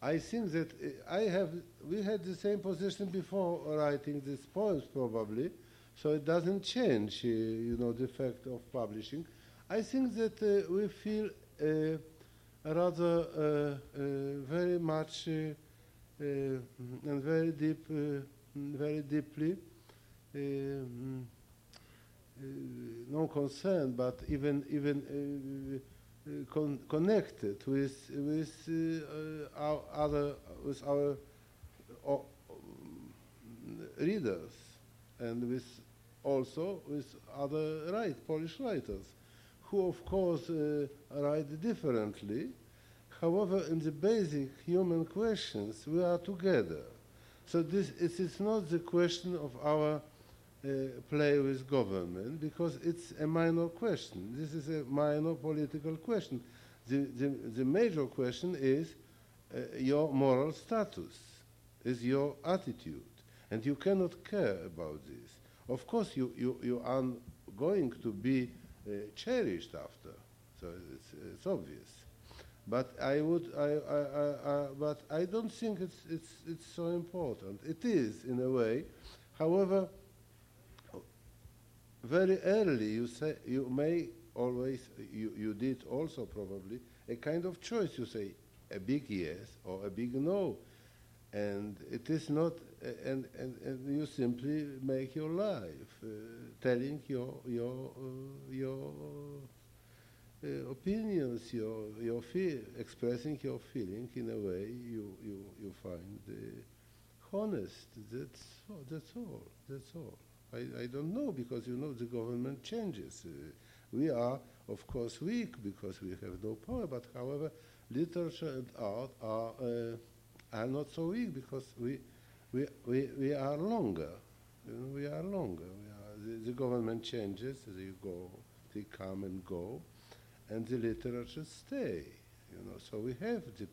I think that uh, I have. We had the same position before writing these poems, probably. So it doesn't change, uh, you know, the fact of publishing. I think that uh, we feel uh, rather uh, uh, very much uh, and very deep, very deeply. No concern, but even even con- connected with with our other with our readers and with also with other right Polish writers, who of course uh, write differently. However, in the basic human questions, we are together. So this it is not the question of our uh, play with government because it's a minor question. This is a minor political question. The, the, the major question is uh, your moral status, is your attitude. And you cannot care about this. Of course, you, you, you are going to be uh, cherished after, so it's, it's obvious. But I would, I, I, I, I, but I don't think it's, it's, it's so important. It is in a way. However, very early you say you may always you, you did also probably a kind of choice you say a big yes or a big no and it is not uh, and, and, and you simply make your life uh, telling your your uh, your uh, opinions your your expressing your feeling in a way you you, you find uh, honest that's all, that's all that's all I, I don't know because you know the government changes. Uh, we are, of course, weak because we have no power. But however, literature and art are uh, are not so weak because we we we, we are longer. You know, we are longer. We are, the, the government changes. They go. They come and go, and the literature stay. You know, so we have the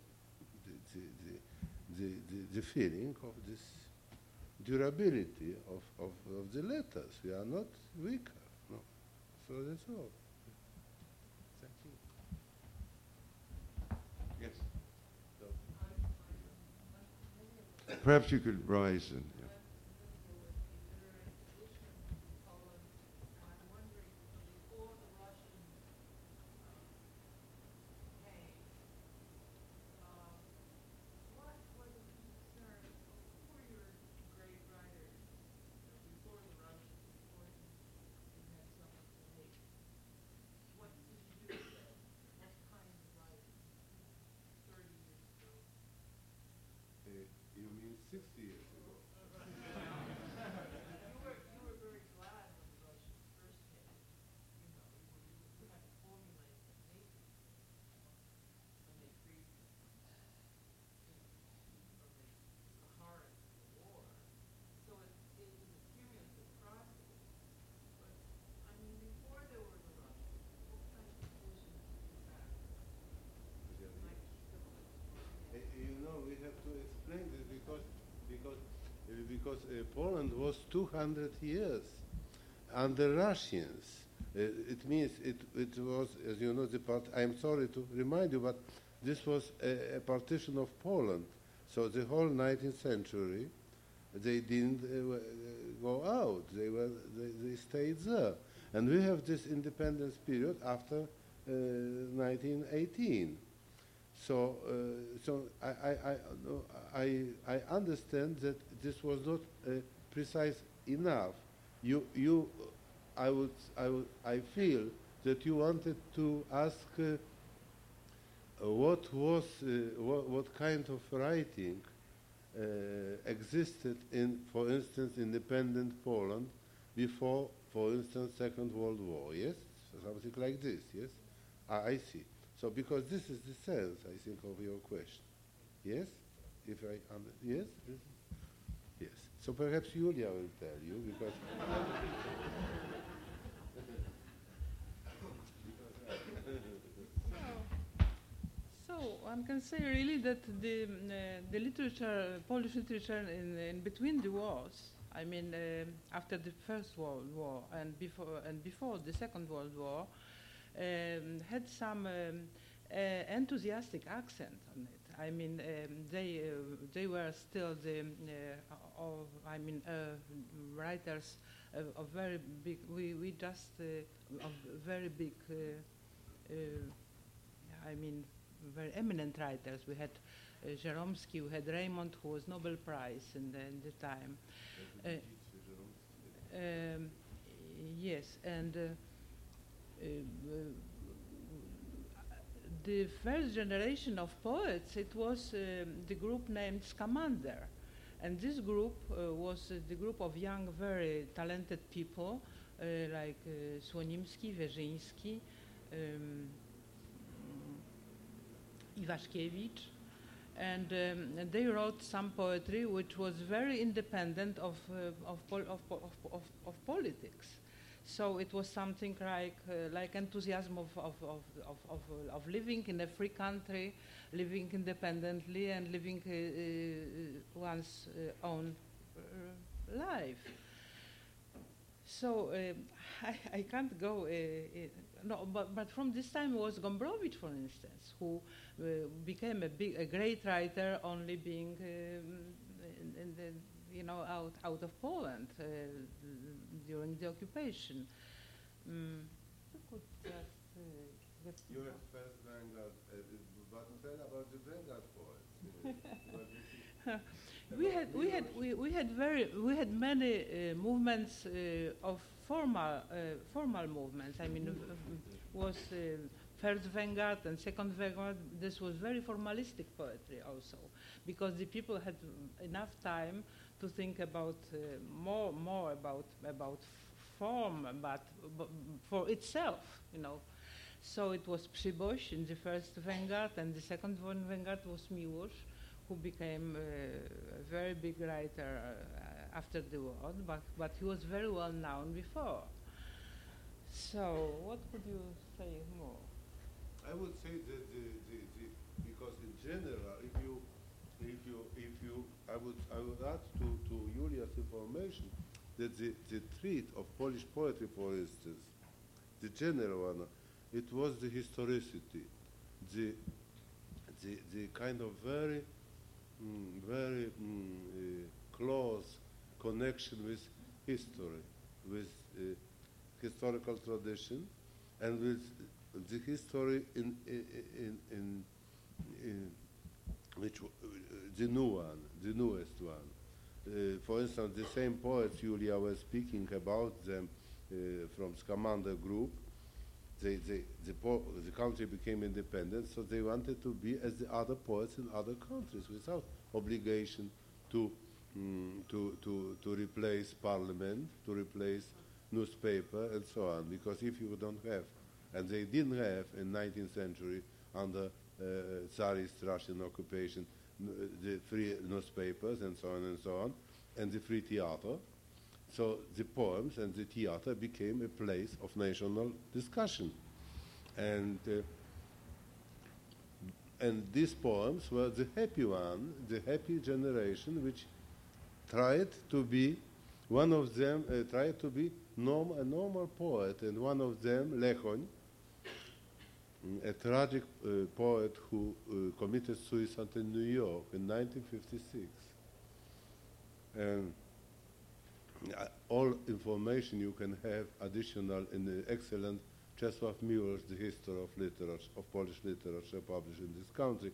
the, the, the, the, feeling of this durability of, of, of the letters. We are not weaker. No. So that's all. Thank you. Yes. Perhaps you could rise and. yeah. Uh, you mean 60 years ago? Uh, You know, we have to explain this because because uh, Poland was 200 years under Russians. Uh, it means it it was, as you know, the part. I'm sorry to remind you, but this was a, a partition of Poland. So the whole 19th century, they didn't uh, uh, go out. They were they, they stayed there, and we have this independence period after uh, 1918. So, uh, so I I, I, I, I understand that this was not uh, precise enough. You, you, I would, I would, I feel that you wanted to ask uh, what was, uh, what, what kind of writing uh, existed in, for instance, independent Poland before, for instance, Second World War. Yes, something like this. Yes, I, I see. So because this is the sense, I think, of your question. Yes? If I under yes? So perhaps Julia will tell you because So one can say really that the, uh, the literature, Polish literature in, in between the wars, I mean um after the First World War and before, and before the Second World War, um, had some um, uh, enthusiastic accent on it. I mean, um, they uh, they were still the uh, of, I mean uh, writers of, of very big. We we just uh, of very big. Uh, uh, I mean, very eminent writers. We had uh, Żeromski, we had Reymont, who was Nobel Prize in the, in the time. Um, yes, and uh, uh, the first generation of poets, it was um, the group named Skamander. And this group uh, was uh, the group of young, very talented people uh, like uh, Słonimski, Wierzyński, um, Iwaszkiewicz, and um, and they wrote some poetry which was very independent of uh, of, pol- of, of, of, of politics. So it was something like uh, like enthusiasm of of, of, of, of, of living in a free country, living independently, and living uh, uh, one's uh, own uh, life. So [laughs] I, I can't go. No, but, but from this time was Gombrowicz, for instance, who became a big, a great writer, only being um, in, in the, you know, out out of Poland uh, during the occupation. Mm. you could just, get- you have first Vanguard, uh, but tell about the Vanguard poets. uh, [laughs] we had we had we, we had very we had many uh, movements uh, of formal uh, formal movements. I mean, uh, was uh, first vanguard and second vanguard. This was very formalistic poetry also, because the people had enough time to think about uh, more more about about form, but, for itself, you know. So it was Przyboś in the first vanguard, and the second one vanguard was Miłosz who became uh, a very big writer uh, after the war, but, but he was very well known before. So, what could you say more? I would say that the, the, the, because in general, if you, if you, if you, I would, I would add to, to Julia's information that the, the treat of Polish poetry, for instance, the general one, it was the historicity, the, the, the kind of very, mm, very mm, uh, close connection with history, with uh, historical tradition, and with the history in, in, in, in, in which uh, the new one, the newest one. Uh, for instance, the same poets Julia was speaking about them uh, from Skamander group. They, they, the, the country became independent, so they wanted to be as the other poets in other countries without obligation to, mm, to, to, to replace parliament, to replace newspaper, and so on. Because if you don't have, and they didn't have in 19th century under uh, Tsarist Russian occupation, the free newspapers and so on and so on, and the free theater. So the poems and the theater became a place of national discussion. And, uh, and these poems were the happy one, the happy generation which tried to be, one of them uh, tried to be norm, a normal poet, and one of them, Lechoń, a tragic uh, poet who uh, committed suicide in New York in 1956. And uh, all information you can have additional in the excellent Czesław Miłosz, The History of Literature, of Polish Literature published in this country.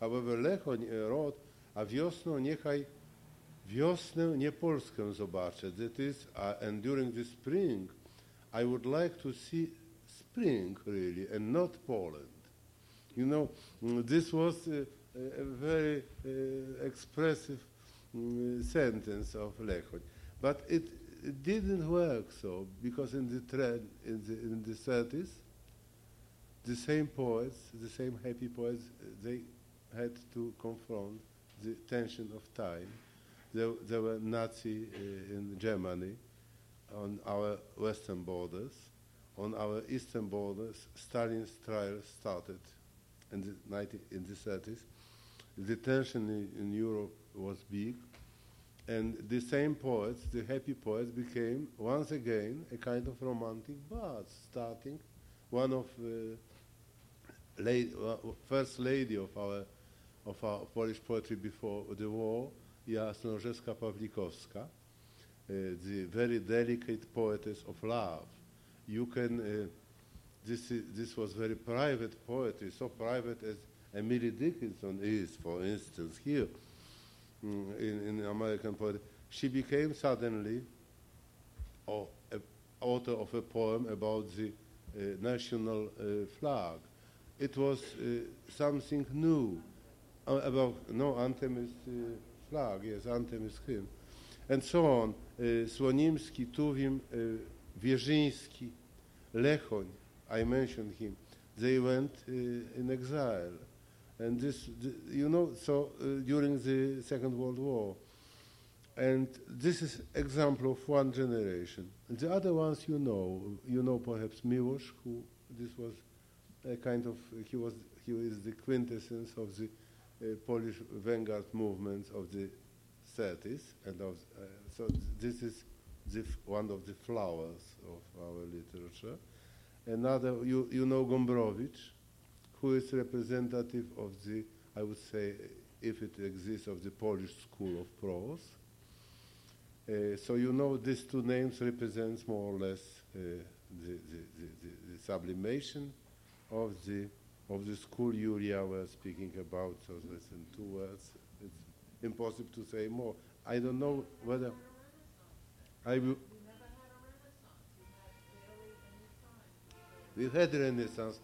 However, Lechoń uh, wrote, a wiosną niechaj wiosnę nie Polskę zobaczę. That is, uh, and during the spring, I would like to see spring really, and not Poland. You know, mm, this was uh, a, a very uh, expressive mm, sentence of Lechoń. But it, it didn't work so, because in the trend, in the, in the 30s, the same poets, the same happy poets, uh, they had to confront the tension of time. There, there were Nazi uh, in Germany on our western borders. On our eastern borders, Stalin's trial started in the, 90, in the 30s. The tension in, in Europe was big. And the same poets, the happy poets, became once again a kind of romantic bards, starting one of uh, lady, uh, first lady of our of our Polish poetry before the war, Jasnorzewska Pawlikowska, uh, the very delicate poetess of love. You can, uh, this, is, this was very private poetry, so private as Emily Dickinson is, for instance, here mm, in, in American poetry. She became suddenly oh, a author of a poem about the uh, national uh, flag. It was uh, something new uh, about no anthem is uh, flag, yes, anthem is hymn, and so on. Słonimski, Tuwim, Wierzyński, Lechoń, I mentioned him. They went uh, in exile, and this, th- you know, so uh, during the Second World War, and this is example of one generation. And the other ones you know, you know perhaps Miłosz, who this was a kind of he was he is the quintessence of the uh, Polish vanguard movements of the 30s, and of, uh, so th- this is one of the flowers of our literature. Another, you, you know Gombrowicz, who is representative of the, I would say, if it exists, of the Polish school of prose. Uh, so you know these two names represents more or less uh, the, the, the, the, sublimation of the of the school Julia was speaking about. So that's in two words. It's impossible to say more. I don't know whether I will. We had Renaissance.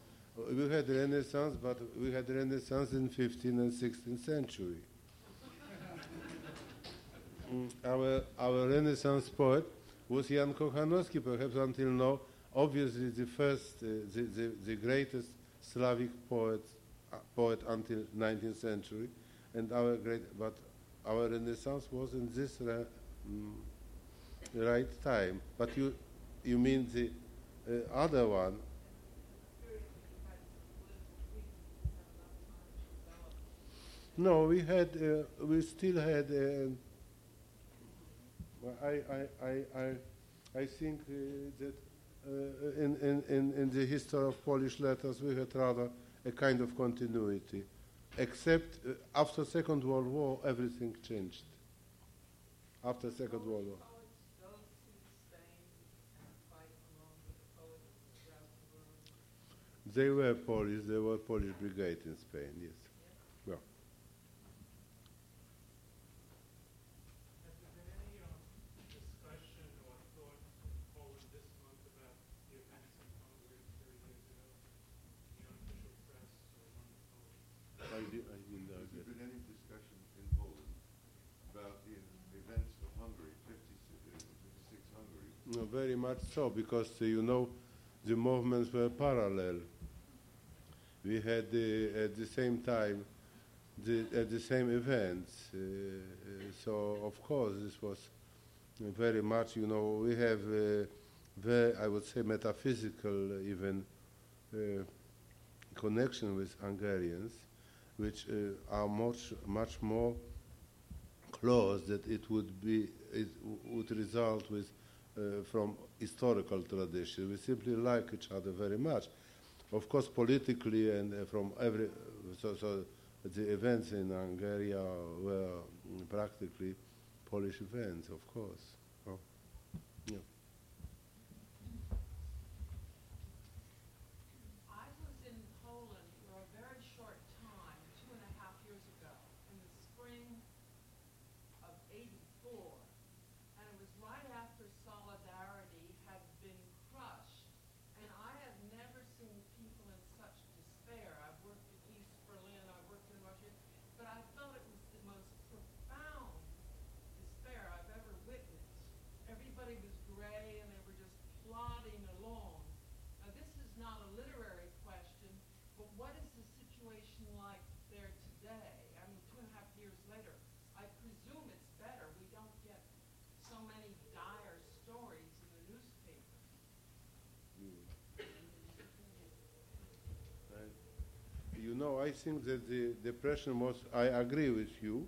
We had Renaissance, but we had Renaissance in 15th and 16th century. Mm, our, our Renaissance poet was Jan Kochanowski, perhaps until now, obviously the first, uh, the, the, the greatest Slavic poet, uh, poet until 19th century, and our great, but our Renaissance was in this ra- mm, right time. But you, you mean the uh, other one? No, we had, uh, we still had. Uh, I, I, I, I, I think uh, that uh, in, in, in, in the history of Polish letters we had rather a kind of continuity, except uh, after Second World War everything changed. After Second World War. They were Polish. They were Polish brigade in Spain. Yes. Yeah. Been any discussion in Poland about the events in Hungary three years ago? The unofficial press or among the Polish? I, di- I didn't know that. been any discussion in Poland about the events of Hungary, 56, 56 Hungary? No, very much so, because uh, you know, the movements were parallel. We had uh, at the same time, the, at the same events. Uh, uh, so of course, this was very much. You know, we have uh, very, I would say, metaphysical uh, even connection with Hungarians, which are much much more close that it would be it would result with from historical tradition. We simply like each other very much. Of course, politically and uh, from every so, so the events in Hungary were mm, practically Polish events, of course. Oh, yeah. I was in Poland for a very short time, two and a half years ago, in the spring of '84. And it was right after Solidarity had been crushed. And I have never seen people in such despair. I've worked in East Berlin, I've worked in Russia, but I felt it was the most profound despair I've ever witnessed. Everybody was gray and they were just plodding along. Now, this is not a literary question, but what is the situation like there today? I mean, two and a half years later. I presume it's better. We don't get so many dire stories in the newspaper. And you know, I think that the depression was. I agree with you.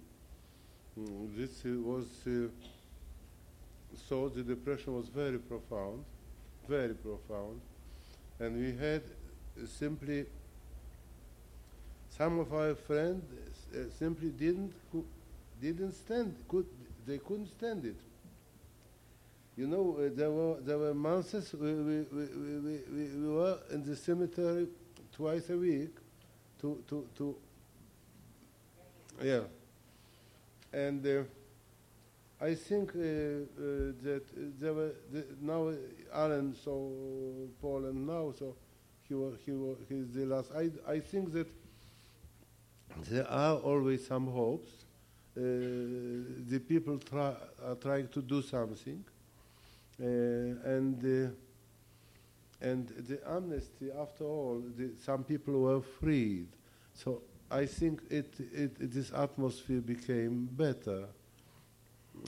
Mm, this uh, was uh, so. The depression was very profound, very profound, and we had simply some of our friends uh, simply didn't didn't stand. Could they couldn't stand it. You know, uh, there were there were months we, we, we, we, we were in the cemetery twice a week to to to yeah. And uh, I think uh, uh, that uh, there were the, now Allen so Paul and now so he was he was he's the last. I I think that there are always some hopes uh, the people try, are trying to do something uh, and uh, and the amnesty, after all, the, some people were freed. So I think it, it, it- this atmosphere became better.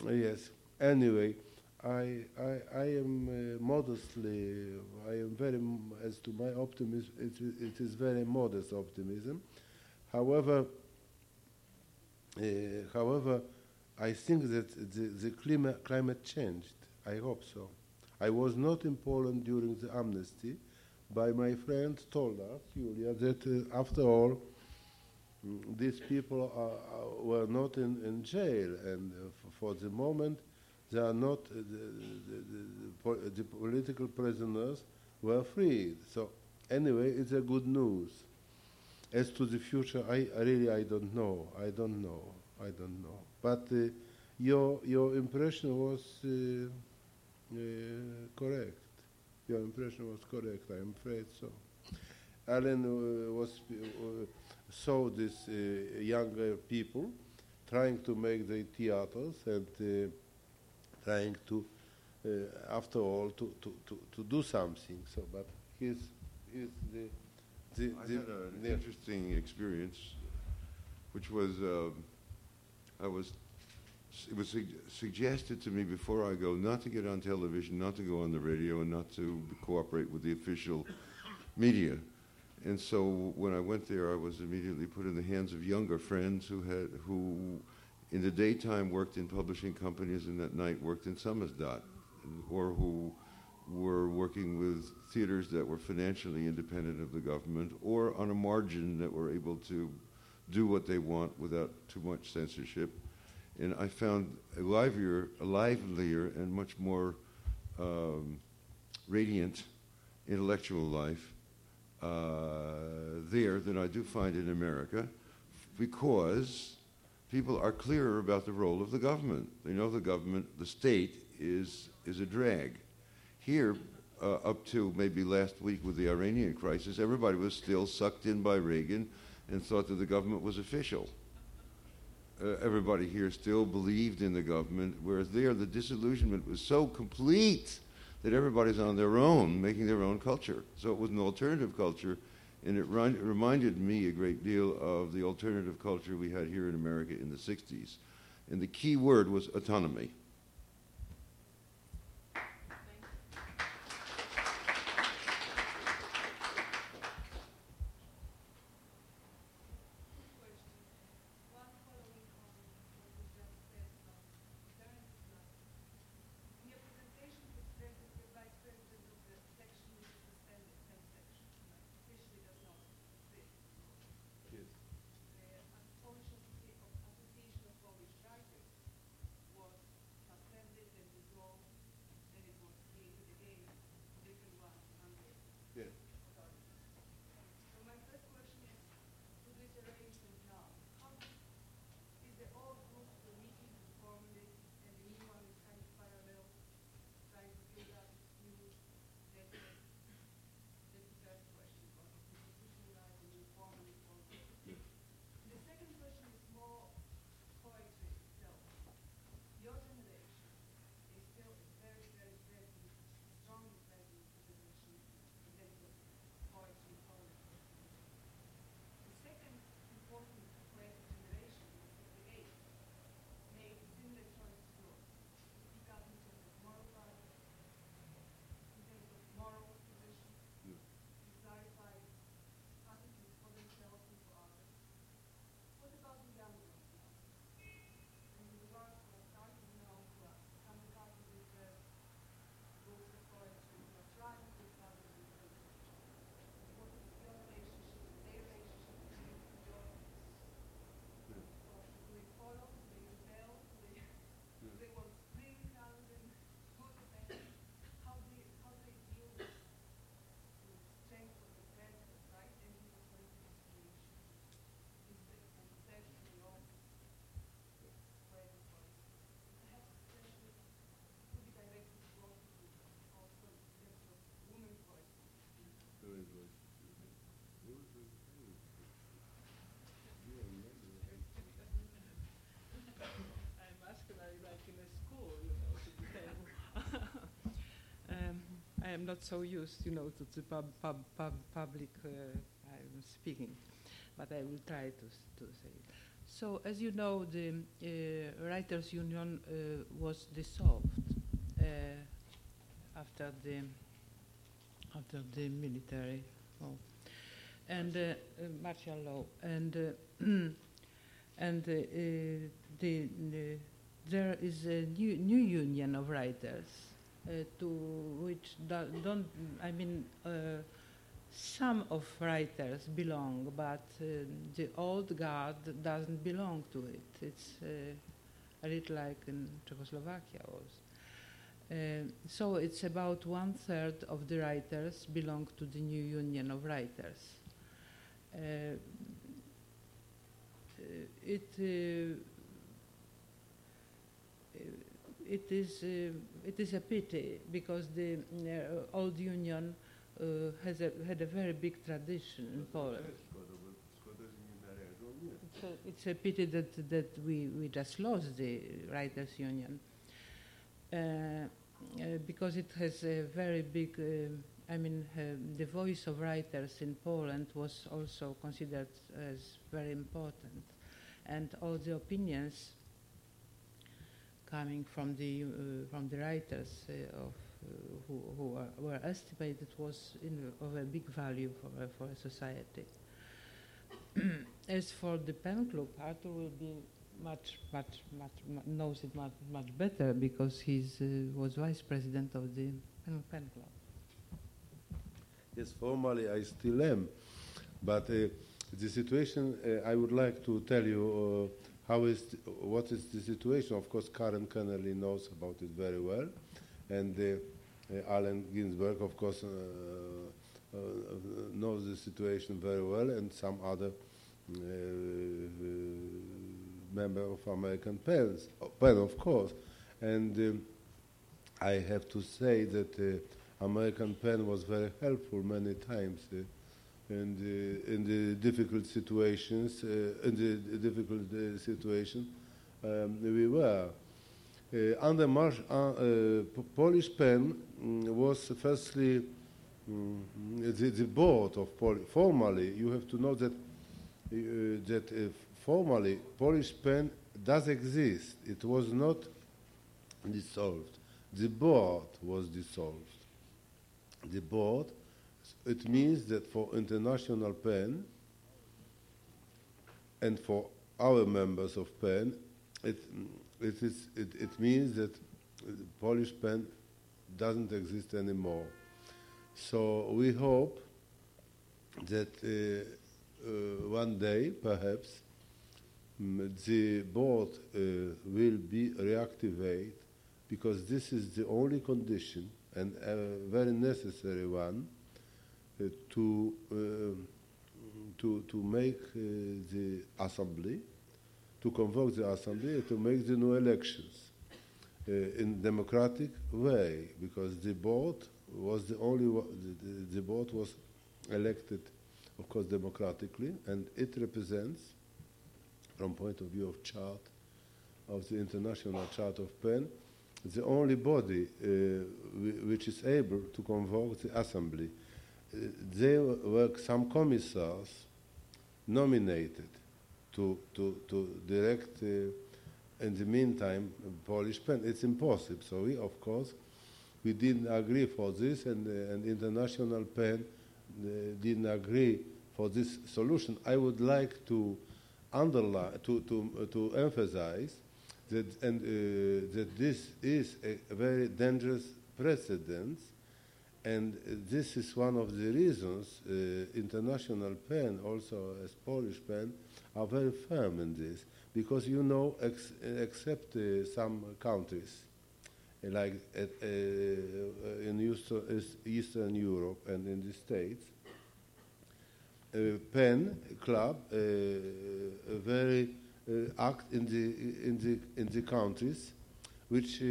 Yes. Anyway, I, I, I am uh, modestly, I am very, as to my optimism, it, it is very modest optimism. However, uh, however, I think that the, the climate, climate changed. I hope so. I was not in Poland during the amnesty, but my friend told us, Julia, that uh, after all, mm, these people are, are, were not in, in jail, and uh, for the moment, they are not, uh, the, the, the, po- the political prisoners were freed. So, anyway, it's a good news. As to the future, I, I really I don't know. I don't know. I don't know. But uh, your your impression was uh, correct. Your impression was correct. I'm afraid so. Allen uh, was uh, saw these uh, younger people trying to make the theaters and uh, trying to, uh, after all, to, to, to, to do something. So, but he's, he's the the, I the had an yeah. interesting experience, which was um I was it was sug- suggested to me before I go not to get on television, not to go on the radio, and not to cooperate with the official media. And so when I went there, I was immediately put in the hands of younger friends who had who, in the daytime, worked in publishing companies and at night worked in Samizdat, or who were working with theaters that were financially independent of the government, or on a margin that were able to do what they want without too much censorship. And I found a livelier, a livelier and much more um, radiant intellectual life uh, there than I do find in America because people are clearer about the role of the government. They know the government, the state, is, is a drag. Here, uh, up to maybe last week with the Iranian crisis, everybody was still sucked in by Reagan and thought that the government was official. Uh, everybody here still believed in the government, whereas there the disillusionment was so complete that everybody's on their own, making their own culture. So it was an alternative culture, and it run, reminded me a great deal of the alternative culture we had here in America in the 60s. And the key word was autonomy. I am not so used, you know, to the pub, pub, pub, public uh, I'm speaking, but I will try to, to say it. So, as you know, the uh, Writers' Union uh, was dissolved uh, after the after the military law and uh, uh, martial law and [clears throat] and the, the there is a new, new union of writers to which do, don't I mean uh, some of writers belong, but uh, the old guard doesn't belong to it. It's uh, a little like in Czechoslovakia was. Uh, so it's about one third of the writers belong to the new union of writers. Uh, uh, it uh, uh, it is uh, it is a pity because the uh, old union uh, has a, had a very big tradition in Poland. It's a pity that that we, we just lost the writers union because it has a very big. I mean, the voice of writers in Poland was also considered as very important, and all the opinions coming from the uh, from the writers uh, of uh, who, who are, were estimated was in, of a big value for, for a society. [clears throat] As for the pen club, Arthur will be much, much, much, mu- knows it much, much better because he's uh, was vice president of the pen, pen club. Yes, formally I still am, but uh, the situation uh, I would like to tell you how is what is the situation. Of course, Karen Kennerly knows about it very well, and uh, uh, Allen Ginsberg, of course, uh, uh, knows the situation very well, and some other uh, uh, member of American Pens, Pen, of course, and. I have to say that uh, American Pen was very helpful many times uh, in, the, difficult situations. Uh, in the difficult uh, situation um, we were. Uh, under Marsh, uh, uh, Polish Pen mm, was firstly mm, the, the board of Poli- formally. You have to know that that formally Polish Pen does exist. It was not dissolved. The board was dissolved. The board, it means that for international pen and for our members of pen, it, it, is, it, it means that Polish pen doesn't exist anymore. So we hope that uh, uh, one day, perhaps, mm, the board uh, will be reactivated because this is the only condition and a very necessary one to, um to, to make uh, the assembly, to convoke the assembly, to make the new elections uh, in democratic way, because the board was the only the, the, board was elected, of course, democratically, and it represents, from point of view of chart, of the International Chart of Pen, the only body uh, whi- which is able to convoke the assembly. There were some commissars nominated to, to, to direct, uh, in the meantime, Polish pen. It's impossible. So we, of course, we didn't agree for this, and, uh, and international pen uh, didn't agree for this solution. I would like to underline, to, to, to emphasize that, and, uh, that this is a very dangerous precedent, and this is one of the reasons uh, international pen, also as Polish pen, are very firm in this, because you know, ex- except uh, some countries, like at, uh, uh, in Eastern, Eastern Europe and in the States, uh, pen club uh, very act in the in the in the countries which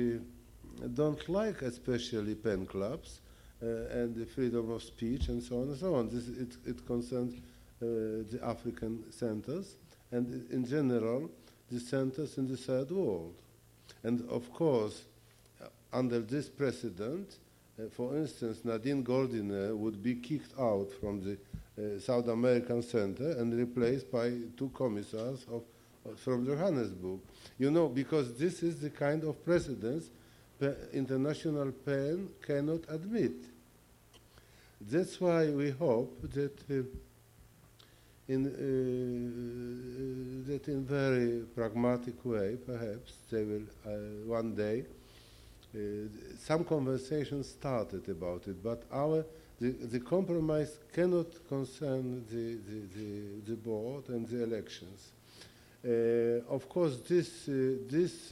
don't like especially pen clubs and the freedom of speech and so on and so on. This it it concerns uh, the African centers and in general the centers in the third world, and of course uh, under this precedent. Uh, for instance, Nadine Gordimer would be kicked out from the uh, South American Center and replaced by two commissars of, from Johannesburg. You know, because this is the kind of precedence international pen cannot admit. That's why we hope that uh, in uh, that in very pragmatic way, perhaps they will uh, one day. Uh, some conversation started about it, but our the, the compromise cannot concern the, the, the, the board and the elections. Uh, of course, this, uh, this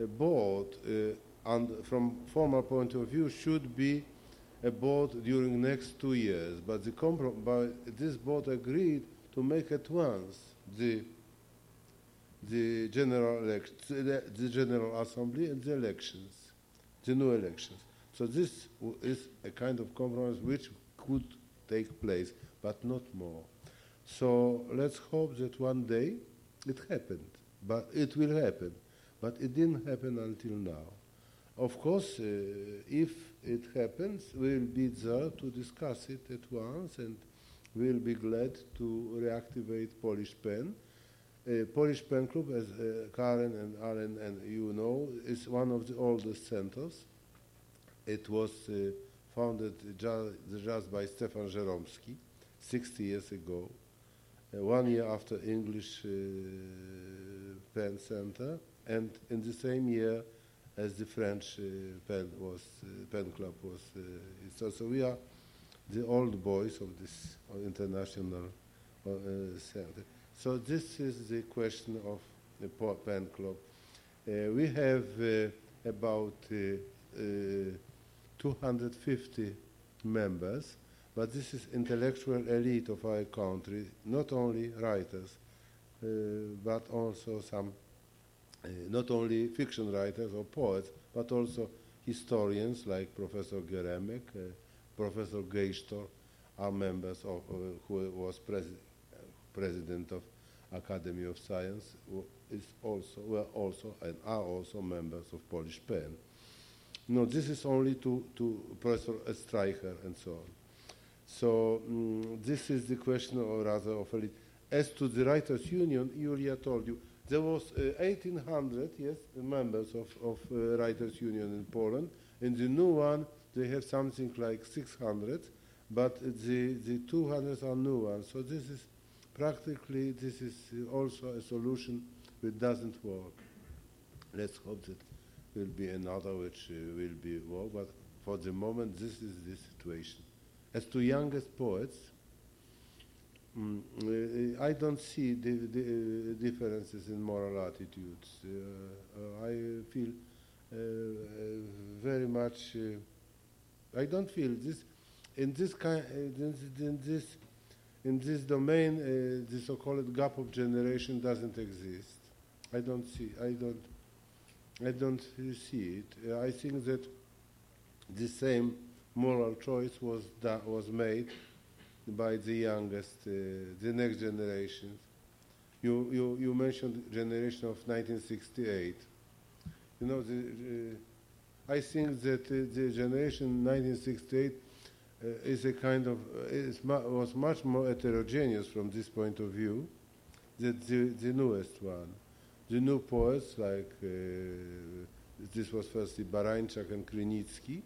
uh, board, uh, and from formal point of view, should be a board during next two years. But the comprom- this board agreed to make at once the the general elect- the, the general assembly and the elections, the new elections. So this w- is a kind of compromise which could take place, but not more. So let's hope that one day it happened, but it will happen. But it didn't happen until now. Of course, uh, if it happens, we'll be there to discuss it at once, and we'll be glad to reactivate Polish Pen. Uh, Polish Pen Club, as uh, Karen and Allen and you know, is one of the oldest centers It was uh, founded ju- just by Stefan Żeromski 60 years ago, uh, one year after English uh, Pen Center, and in the same year as the French uh, pen was uh, pen club was. Uh, so, so we are the old boys of this international center. So this is the question of the pen club. We have about uh, uh, 250 members, but this is intellectual elite of our country, not only writers, uh, but also some, not only fiction writers or poets, but also historians like Professor Geremek, uh, Professor Gieysztor, are members of, uh, who was presi- uh, president of Academy of Science, is also, were also and are also members of Polish PEN. No, this is only to, to Professor Streicher and so on. So mm, this is the question, or rather, of elite. As to the Writers' Union, Julia told you, there was uh, 1,800, yes, members of, of uh, Writers' Union in Poland. In the new one, they have something like 600, but the, the 200 are new ones. So this is practically, this is uh, also a solution which doesn't work. Let's hope that will be another which uh, will be work, but for the moment, this is the situation. As to youngest poets, mm, uh, I don't see the, the differences in moral attitudes. Uh, uh, I feel uh, uh, very much. Uh, I don't feel this in this kind in, this in this domain. The so-called gap of generation doesn't exist. I don't see. I don't. I don't see it. I think that the same moral choice was was made by the youngest, uh, the next generation. You, you, you mentioned generation of 1968. You know, the, uh, I think that uh, the generation 1968 uh, is a kind of is mu- was much more heterogeneous from this point of view than the, the newest one. The new poets like uh, this was firstly Barańczak and Krynicki,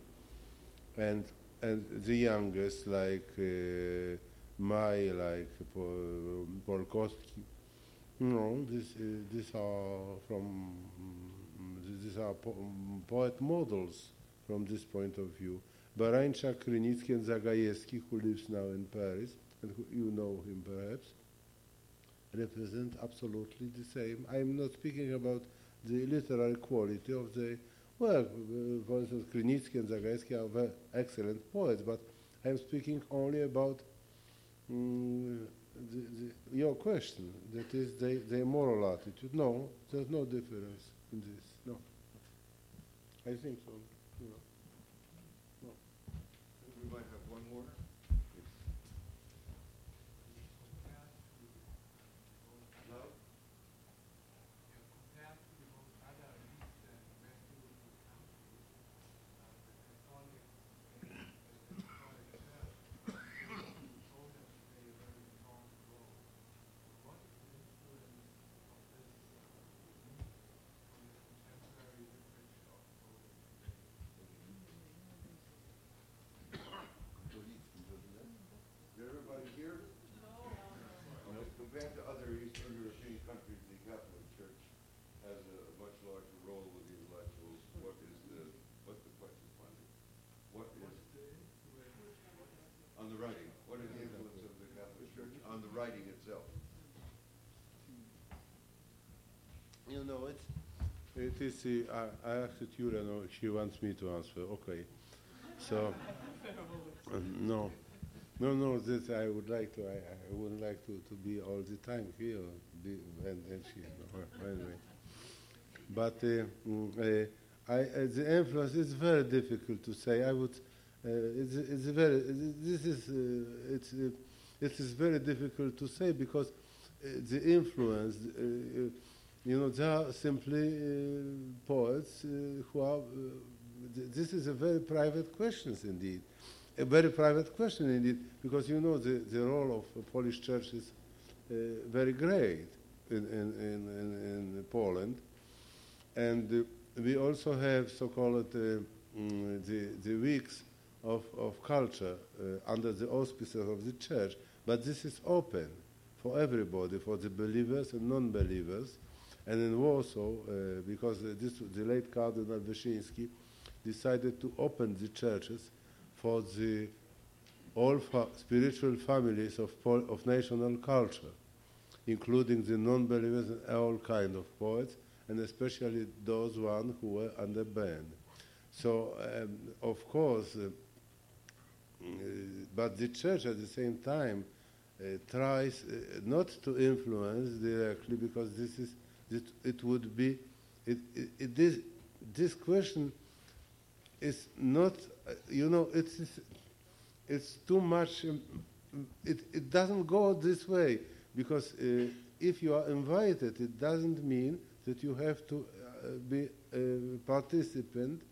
and and the youngest like uh, Maj, like Po- Polkowski. No, this uh, these are from these are po- poet models from this point of view. Barańczak, Krynicki, and Zagajewski, who lives now in Paris, and who, you know him perhaps, represent absolutely the same. I am not speaking about the literary quality of the work. Uh, For instance, Krynicki and Zagajewski are excellent poets, but I am speaking only about mm, the, the, your question, that is the, their moral attitude. No, there's no difference in this. No. I think so. you know. We might have one more. No? compared to the most other elites and Western countries, uh, the Catholic and the Catholic Church told us to play a very strong role. What is the influence of this elite on the contemporary literature of Poland today? Is everybody here? No. Compared to other Eastern European countries, the Catholic Church has a much larger role with the intellectuals. What is the, what's the question, Fonzie? What is, on the writing, what is the influence of the Catholic Church on the writing itself? You know, it's, it is, uh, I, I asked Julia, no, she wants me to answer, okay. So, [laughs] um, no, no, no, this I would like to, I, I wouldn't like to, to be all the time here, be, and, and she, anyway. But uh, mm, uh, I, uh, the influence is very difficult to say. I would, uh, it's, it's very, this is, uh, it's, uh, it is very difficult to say because the influence, you know, they are simply poets who are, th- this is a very private question indeed. A very private question indeed, because you know the, the role of the Polish church is uh, very great in, in, in, in, Poland. And uh, we also have so-called uh, mm, the, the weeks of, of culture uh, under the auspices of the church, but this is open for everybody, for the believers and non-believers. And in Warsaw, uh, because this, the late Cardinal Wyszyński decided to open the churches for the all fa- spiritual families of, pol- of national culture, including the non-believers and all kind of poets, and especially those one who were under ban. So, um, of course, uh, uh, but the church at the same time uh, tries uh, not to influence directly because this is it, it would be it, it, it this, this question is not uh, you know it's it's too much um, it, it doesn't go this way because uh, if you are invited it doesn't mean that you have to uh, be a participant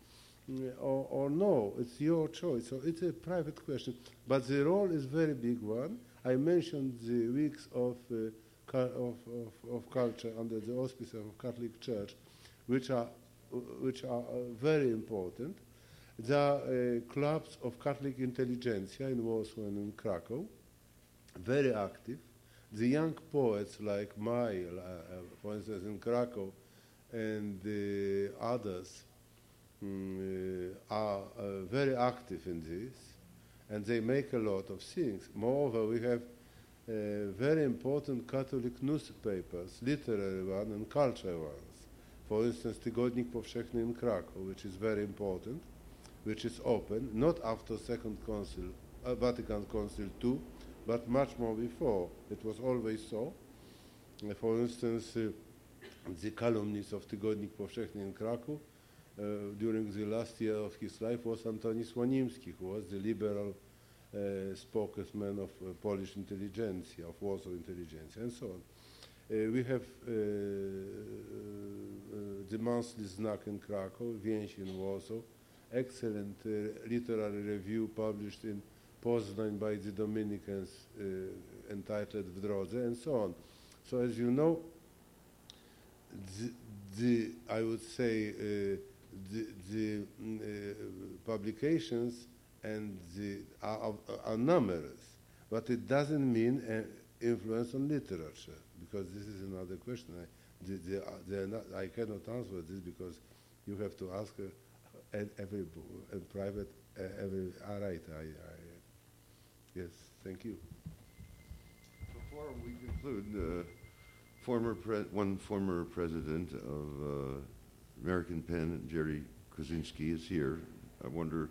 uh, or, or no. It's your choice. So it's a private question. But the role is very big one. I mentioned the weeks of uh, of, of, of culture under the auspices of catholic church which are which are uh, very important are uh, clubs of Catholic intelligentsia in Warsaw and in Krakow, very active. The young poets like Maj, uh, uh, for instance, in Krakow, and the others mm, uh, are uh, very active in this, and they make a lot of things. Moreover, we have uh, very important Catholic newspapers, literary ones and cultural ones. For instance, Tygodnik Powszechny in Krakow, which is very important which is open, not after Second Council, uh, Vatican Council II, but much more before. It was always so. Uh, for instance, uh, the calumnies of Tygodnik Powszechny in Krakow uh, during the last year of his life was Antoni Słonimski, who was the liberal uh, spokesman of uh, Polish intelligentsia, of Warsaw intelligentsia, and so on. We have the monthly Znak in Krakow, Więź in Warsaw, excellent uh, literary review published in Poznań by the Dominicans uh, entitled W drodze and so on. So as you know, the, the I would say uh, the, the mm, publications and the are, are numerous, but it doesn't mean uh, influence on literature because this is another question. I, the, the, uh, I cannot answer this because you have to ask and every private every all right I, I yes thank you Before we conclude, uh, former pre- one former president of uh, American Pen, Jerzy Kosinski, is here. I wonder,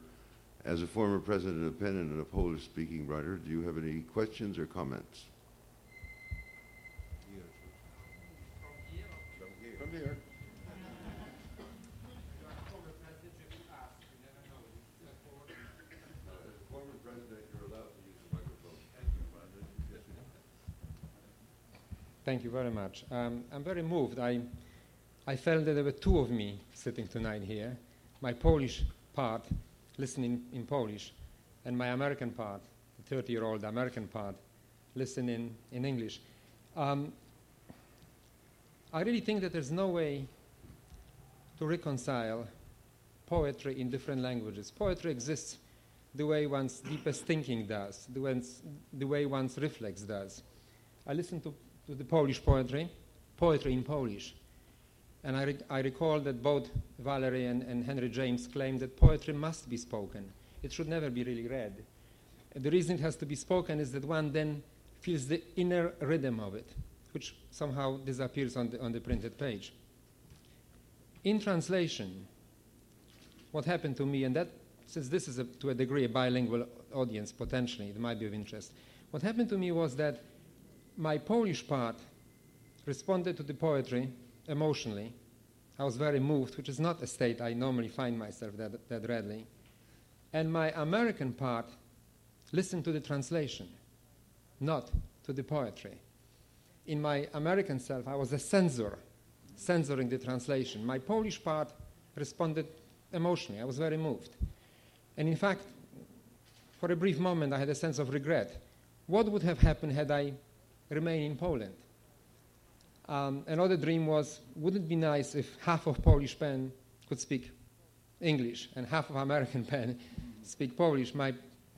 as a former president of Pen and a Polish-speaking writer, do you have any questions or comments? Thank you very much. Um, I'm very moved. I, I felt that there were two of me sitting tonight here my Polish part, listening in Polish, and my American part, the 30 year old American part, listening in English. Um, I really think that there's no way to reconcile poetry in different languages. Poetry exists the way one's deepest thinking does, the, one's, the way one's reflex does. I listen to, to the Polish poetry, poetry in Polish, and I, re- I recall that both Valéry and, and Henry James claimed that poetry must be spoken. It should never be really read. The reason it has to be spoken is that one then feels the inner rhythm of it, which somehow disappears on the, on the printed page. In translation, what happened to me, and that, since this is a, to a degree a bilingual audience, potentially, it might be of interest. What happened to me was that my Polish part responded to the poetry emotionally. I was very moved, which is not a state I normally find myself that, that readily. And my American part listened to the translation, not to the poetry. In my American self, I was a censor, censoring the translation. My Polish part responded emotionally. I was very moved. And in fact, for a brief moment, I had a sense of regret. What would have happened had I remained in Poland? Um, another dream was wouldn't it be nice if half of Polish pen could speak English and half of American [laughs] pen speak Polish, my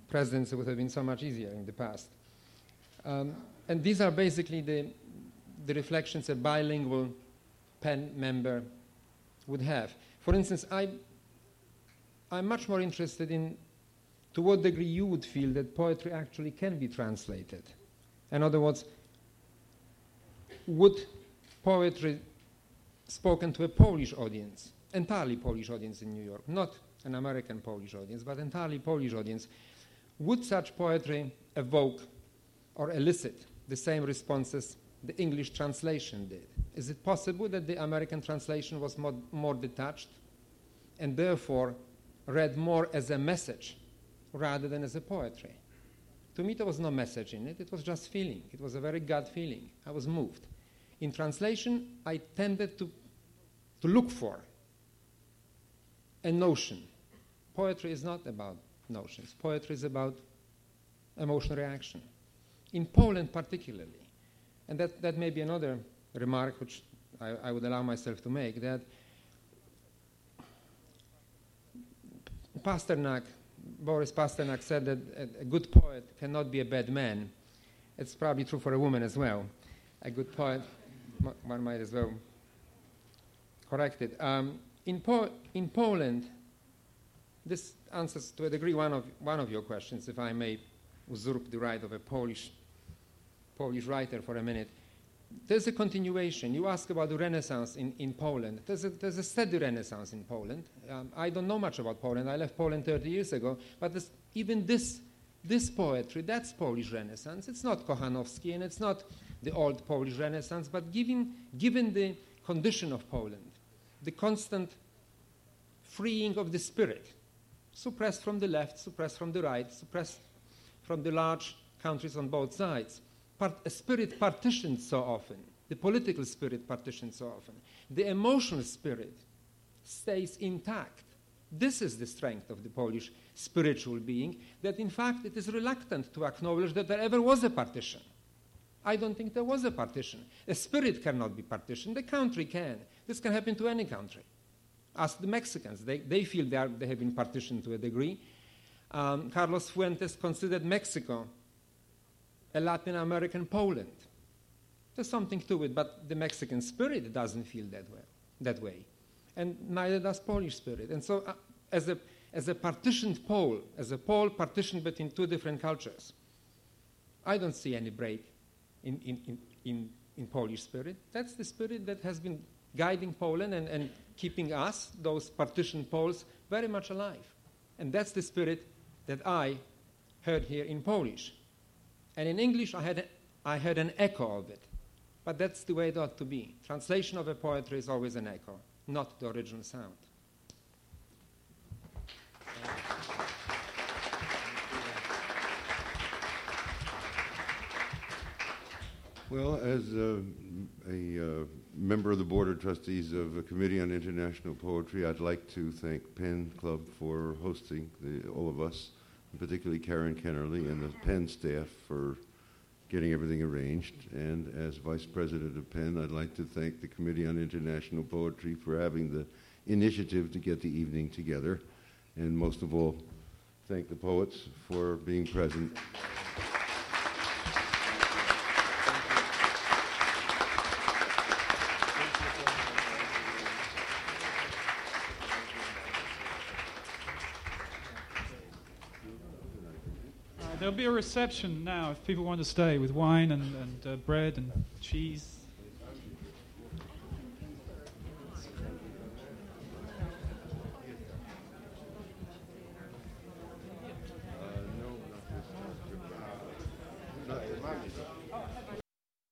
presidency would have been so much easier in the past. Um, and these are basically the, the reflections a bilingual pen member would have. For instance, I, I'm much more interested in to what degree you would feel that poetry actually can be translated. In other words, would poetry spoken to a Polish audience, entirely Polish audience in New York, not an American Polish audience, but entirely Polish audience, would such poetry evoke or elicit the same responses the English translation did? Is it possible that the American translation was more, more detached and therefore read more as a message rather than as a poetry? To me, there was no message in it, it was just feeling. It was a very gut feeling. I was moved. In translation, I tended to, to look for a notion. Poetry is not about notions, poetry is about emotional reaction. In Poland, particularly, and that, that may be another remark which I, I would allow myself to make that Pasternak, Boris Pasternak said that a, a good poet cannot be a bad man. It's probably true for a woman as well. A good poet one might as well correct it. Um, in, po- in Poland, this answers to a degree one of, one of your questions, if I may usurp the right of a Polish, Polish writer for a minute. There's a continuation. You ask about the Renaissance in, in Poland. There's a, there's a steady Renaissance in Poland. Um, I don't know much about Poland. I left Poland 30 years ago. But this, even this, this poetry, that's Polish Renaissance. It's not Kochanowski and it's not the old Polish Renaissance, but given, given the condition of Poland, the constant freeing of the spirit, suppressed from the left, suppressed from the right, suppressed from the large countries on both sides, part, a spirit partitioned so often, the political spirit partitioned so often, the emotional spirit stays intact. This is the strength of the Polish spiritual being, that in fact it is reluctant to acknowledge that there ever was a partition. I don't think there was a partition. A spirit cannot be partitioned, a country can. This can happen to any country. Ask the Mexicans. They, they feel they, are, they have been partitioned to a degree. Um, Carlos Fuentes considered Mexico a Latin American Poland. There's something to it, but the Mexican spirit doesn't feel that way. That way. And neither does Polish spirit. And so, uh, as, a, as a partitioned pole, as a pole partitioned between two different cultures, I don't see any break in, in, in, in, Polish spirit. That's the spirit that has been guiding Poland and, and keeping us, those partition Poles, very much alive. And that's the spirit that I heard here in Polish. And in English, I had, a, I had an echo of it. But that's the way it ought to be. Translation of a poetry is always an echo, not the original sound. Well, as a, a uh, member of the Board of Trustees of the Committee on International Poetry, I'd like to thank PEN Club for hosting the, all of us, particularly Karen Kennerly and the PEN staff for getting everything arranged. And as Vice President of PEN, I'd like to thank the Committee on International Poetry for having the initiative to get the evening together. And most of all, thank the poets for being present. There'll be a reception now if people want to stay with wine and, and uh, bread and cheese.